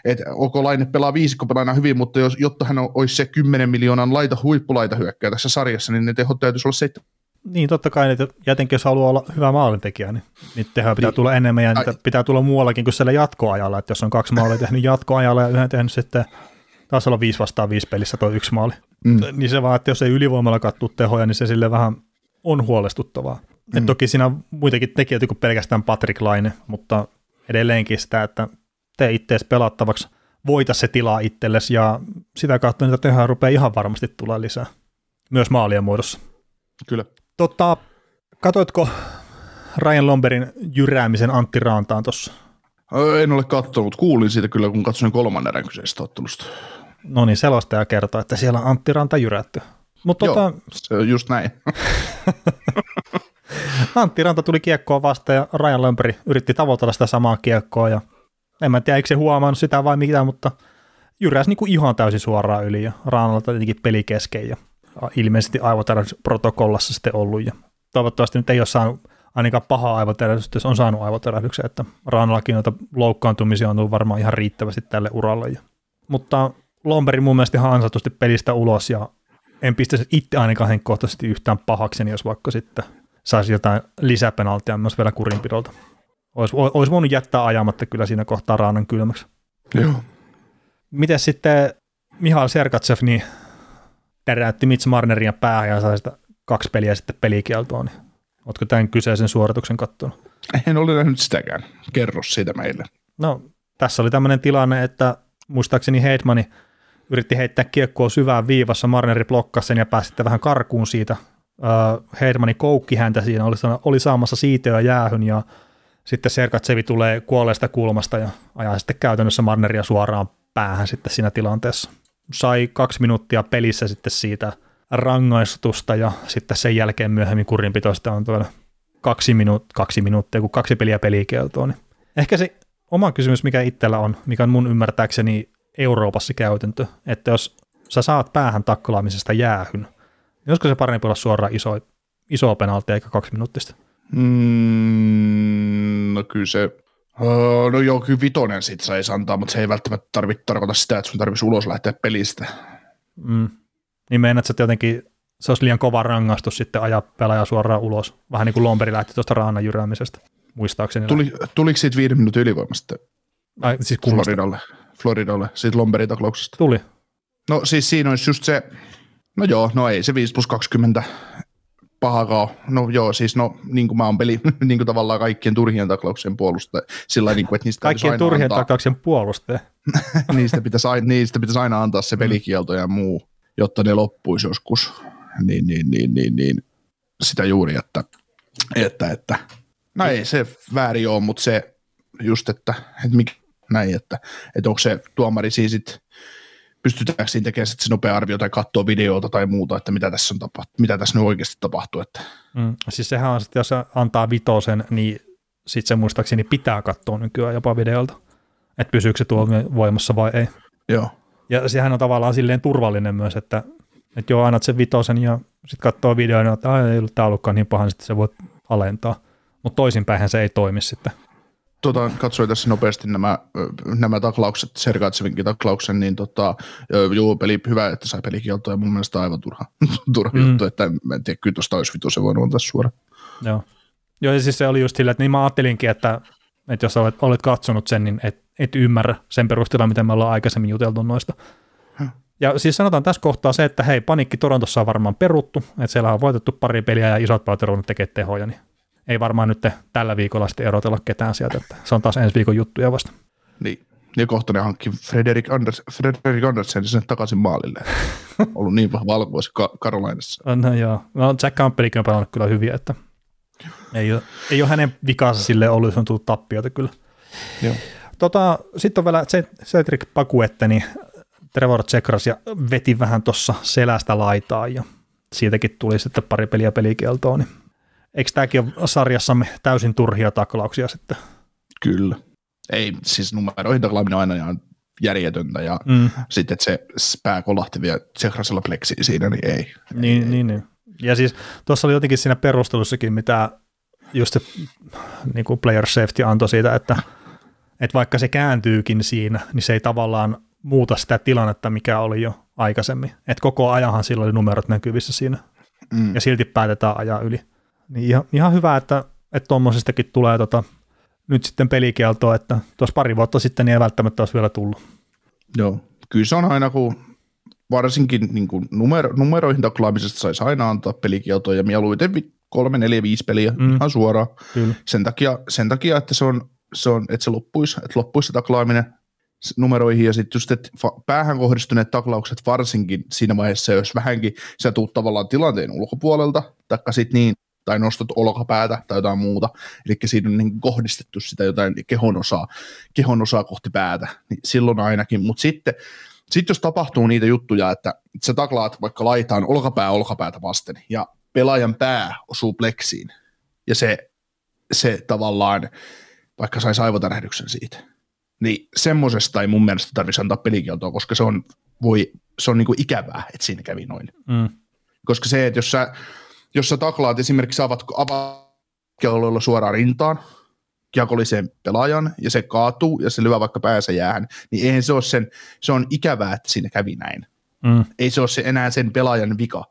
et OK Laine pelaa viisikkopelaajana hyvin, mutta jos, jotta hän olisi se 10 miljoonan laita, huippulaita hyökkää tässä sarjassa, niin ne tehot täytyisi olla 7 Niin, totta kai, että jotenkin jos haluaa olla hyvä maalintekijä, niin niitä tehoja pitää Niin. tulla enemmän ja niitä Ai. pitää tulla muuallakin kuin siellä jatkoajalla, että jos on kaksi maalia (laughs) tehnyt jatkoajalla ja yhden tehnyt sitten taas olla viisi vastaan viisi pelissä tuo yksi maali, Mm. niin se vaan, että jos ei ylivoimalla kattu tehoja, niin se sille vähän on huolestuttavaa. Mm. Et toki siinä on muitakin tekijöitä kuin pelkästään Patrick Laine, mutta edelleenkin sitä, että tee ittees pelattavaksi, voita se tilaa itsellesi ja sitä kautta niitä tehoja rupeaa ihan varmasti tulla lisää, myös maalien muodossa. Kyllä. Tota, katoitko Ryan Lomberin jyräämisen Antti Raantaan tuossa? Ö, En ole katsonut, kuulin siitä kyllä, kun katsoin kolmannen erän kyseisestä ottelusta. No niin, selostaja kertoo, että siellä on Antti Ranta jyrätty. Mutta tota, Joo, se on just näin. (laughs) Antti Ranta tuli kiekkoon vasta ja Ryan Lomberi yritti tavoitella sitä samaa kiekkoa ja en mä tiedä, eikö se huomannut sitä vai mitä, mutta jyräsi niinku ihan täysin suoraan yli ja Ranalta tietenkin peli kesken ja ilmeisesti aivotärähdysprotokollassa sitten ollut ja toivottavasti nyt ei ole saanut ainakaan pahaa aivotärähdystä, jos on saanut aivotärähdyksen, että Ranallakin noita loukkaantumisia on tullut varmaan ihan riittävästi tälle uralle. Ja, mutta Lomberi mun mielestä ihan ansatusti pelistä ulos ja en pistäisi itse ainakaan henkkohtaisesti yhtään pahakseni, jos vaikka sitten saisi jotain lisäpenaltia myös vielä kurinpidolta. Olisi, olisi voinut jättää ajamatta kyllä siinä kohtaa raanan kylmäksi. Joo. Miten sitten Mihail Sergatsev niin täräytti Mitch Marneria päähän ja sai sitä kaksi peliä sitten pelikieltoon. Niin Oletko tämän kyseisen suorituksen kattonut? En ole nähnyt sitäkään. Kerro siitä meille. No, tässä oli tämmöinen tilanne, että muistaakseni Heidmani yritti heittää kiekkoa syvään viivassa, Marneri blokkasi sen ja pääsi sitten vähän karkuun siitä. Öö, Heidmani koukki häntä siinä, oli, oli saamassa siitöä jäähyn ja sitten Sergatsevi tulee kuolleesta kulmasta ja ajaa sitten käytännössä Marneria suoraan päähän sitten siinä tilanteessa. Sai kaksi minuuttia pelissä sitten siitä rangaistusta ja sitten sen jälkeen myöhemmin kurinpitoista on tuolla kaksi, minuut- kaksi minuuttia, kun kaksi peliä pelikieltoa. Niin ehkä se oma kysymys, mikä itsellä on, mikä on mun ymmärtääkseni Euroopassa käytäntö, että jos sä saat päähän takkalaamisesta jäähyn, niin olisiko se parempi olla suoraan iso, iso penalti eikä kaksi minuuttista? Mm, no kyllä se, öö, no joo, kyllä vitonen sit saisi antaa, mutta se ei välttämättä tarvitse tarkoita sitä, että sun tarvitsisi ulos lähteä pelistä. Mm. Niin meinaat, että jotenkin se olisi liian kova rangaistus sitten ajaa pelaaja suoraan ulos, vähän niin kuin Lomberi lähti tuosta raanan jyräämisestä, muistaakseni. Tuli, tuliko siitä viiden minuutin ylivoimasta Ai, siis kummasta? Floridalle, Floridalle, siitä Lomberin taklauksesta? Tuli. No siis siinä olisi just se, no joo, no ei se 5 plus 20 pahakaan. No joo, siis no niin kuin mä oon peli, (laughs) niin kuin tavallaan kaikkien turhien taklauksien puolustaja, sillä niin kuin, että niistä Kaikkien aina turhien antaa, takauksen puolustaja. (laughs) niistä, pitäisi, aina- niistä pitäisi aina antaa Mm. se pelikielto ja muu, jotta ne loppuisi joskus. Niin, niin, niin, niin, niin. sitä juuri, että, että, että no ei se väärin ole, mutta se just, että, että mikä, näin, että, että onko se tuomari siis sit, pystytäänkö siinä tekemään sit se nopea arvio tai katsoa videota tai muuta, että mitä tässä, on tapahtunut, mitä tässä nyt oikeasti tapahtuu. Että, Mm. Siis sehän on, että jos se antaa vitosen, niin sitten se muistaakseni pitää katsoa nykyään jopa videolta, että pysyykö se tuomio voimassa vai ei. joo. Ja sehän on tavallaan silleen turvallinen myös, että, että joo, annat sen vitosen ja sitten katsoo videon, että Ai, ei ollut tämä ollutkaan niin paha, niin sitten se voi alentaa. Mutta toisinpäin se ei toimi sitten. Tota, katsoin tässä nopeasti nämä, nämä taklaukset, Sergatsevinkin taklauksen, niin tota, juu, peli hyvä, että sai pelikieltoa ja mun mielestä aivan turha, (laughs) turha Mm. juttu, että mä en tiedä, kyllä tuosta olisi vitosen voinut antaa suoraan. Joo. Joo, ja siis se oli just sillä, että niin mä ajattelinkin, että, että jos olet, olet katsonut sen, niin et, et ymmärrä sen perusteella, miten me ollaan aikaisemmin juteltu noista. Ja siis sanotaan tässä kohtaa se, että hei, panikki Torontossa on varmaan peruttu, että siellä on voitettu pari peliä ja isot pelit on tekee tehoja, niin ei varmaan nyt tällä viikolla sitten erotella ketään sieltä, että se on taas ensi viikon juttuja vasta. Niin. Ja kohta ne hankki Frederik, Anders, Frederik Andersen sinne takaisin maalille. Ollut niin vahva alkuvuosi Ka- Karolainassa. No joo, no Jack Campbellikin on pelannut kyllä hyviä, että ei ole, ei ole hänen vikansa sille ollut, jos on tullut tappiota kyllä. Joo. Tota, Sitten on vielä Ced- Cedric Pakuette, niin Trevor Tsekras ja veti vähän tuossa selästä laitaa ja siitäkin tuli sitten pari peliä pelikieltoa, niin eikö tämäkin ole sarjassamme täysin turhia taklauksia sitten? Kyllä. Ei, siis numeroihin taklaaminen on aina ihan järjetöntä ja Mm. sitten, että se pää kolahti vielä Tsekrasella pleksiin siinä, niin ei. Niin, niin, niin. Ja siis tuossa oli jotenkin siinä perustelussakin, mitä just se niin kuin player safety antoi siitä, että, että vaikka se kääntyykin siinä, niin se ei tavallaan muuta sitä tilannetta, mikä oli jo aikaisemmin. Että koko ajanhan sillä oli numerot näkyvissä siinä, Mm. ja silti päätetään ajaa yli. Niin ihan, ihan hyvä, että että tuommoisestakin tulee tota, nyt sitten pelikieltoa, että tuossa pari vuotta sitten niin ei välttämättä olisi vielä tullut. Joo, kyllä se on aina, kun varsinkin niin kuin numero, numeroihin taklaamisesta saisi aina antaa pelikieltoa ja mieluiten kolme, neljä, viisi peliä Mm. ihan suoraan. Kyllä. Sen takia, sen takia että, se on, se on, että se loppuisi, että loppuisi se taklaaminen numeroihin ja sitten just, että päähän kohdistuneet taklaukset varsinkin siinä vaiheessa, jos vähänkin sä tuut tavallaan tilanteen ulkopuolelta, taikka sitten niin, tai nostat olkapäätä tai jotain muuta, eli siinä on niin kohdistettu sitä jotain kehon osaa, kehon osaa kohti päätä, niin silloin ainakin, mutta sitten sitten jos tapahtuu niitä juttuja, että sä taklaat vaikka laitaan olkapää olkapäätä vasten ja pelaajan pää osuu pleksiin ja se, se tavallaan vaikka saisi aivotärähdyksen siitä, niin semmosesta ei mun mielestä tarvitsisi antaa pelikieltoa, koska se on, voi, se on niinku ikävää, että siinä kävi noin. Mm. Koska se, että jos sä, jos sä taklaat esimerkiksi avat, avaat suoraan rintaan, kiekolliseen pelaajan ja se kaatuu ja se lyö vaikka päänsä jäähän, niin eihän se ole sen, se on ikävää, että siinä kävi näin. Mm. Ei se ole se enää sen pelaajan vika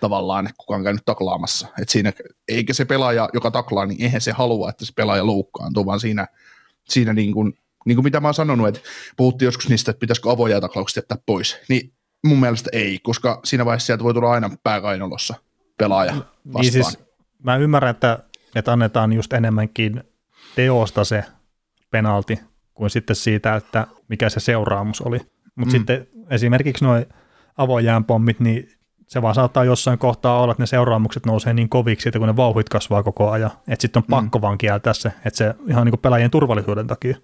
tavallaan, kuka on käynyt taklaamassa. Et siinä, eikä se pelaaja, joka taklaa, niin eihän se halua, että se pelaaja loukkaantuu, vaan siinä, siinä niin kuin, niin kuin mitä mä oon sanonut, että puhuttiin joskus niistä, että pitäisikö avoja taklaukset jättää pois, niin mun mielestä ei, koska siinä vaiheessa sieltä voi tulla aina pääkainolossa pelaaja vastaan. Niin siis mä ymmärrän, että, että annetaan just enemmänkin teosta se penalti kuin sitten siitä, että mikä se seuraamus oli. Mutta Mm. mm. sitten esimerkiksi nuo avojäänpommit, niin se vaan saattaa jossain kohtaa olla, että ne seuraamukset nousee niin koviksi, että kun ne vauhit kasvaa koko ajan, että sitten on Mm. pakko vaan kieltää se, että se ihan niin kuin pelaajien turvallisuuden takia.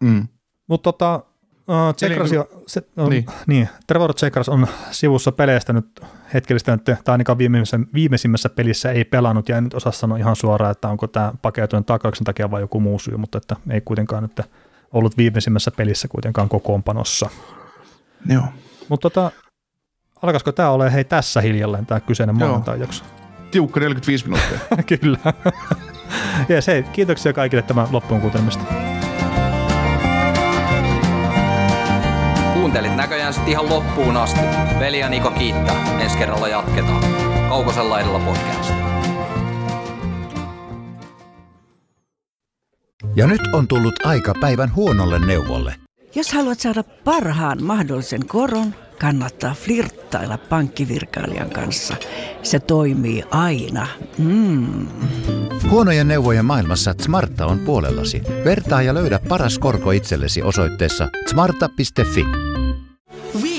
mm. Mutta tota, uh, Tsekras, Eli- jo, se, on, niin. niin. Trevor Tsekras on sivussa peleistä nyt hetkellistänyt, tai ainakaan viimeisimmässä, viimeisimmässä pelissä ei pelannut, ja en nyt osaa sanoa ihan suoraan, että onko tämä pakeutunut taklauksen takia vai joku muu syy, mutta että ei kuitenkaan nyt ollut viimeisimmässä pelissä kuitenkaan kokoonpanossa. Joo. Mutta tota, alkaisiko tämä ole hei tässä hiljalleen tämä kyseinen maanantai-jakso? Tiukka 45 minuuttia. (laughs) Kyllä. (laughs) ja se, kiitoksia kaikille tämän loppuun kuuntelemista. Kuuntelit näköjään sitten ihan loppuun asti. Veli ja Niko kiittää. Ensi kerralla jatketaan. Kaukosella edellä podcast. Ja nyt on tullut aika päivän huonolle neuvolle. Jos haluat saada parhaan mahdollisen koron, kannattaa flirttailla pankkivirkailijan kanssa. Se toimii aina. Mm. Huonojen neuvojen maailmassa Smarta on puolellasi. Vertaa ja löydä paras korko itsellesi osoitteessa smarta.fi.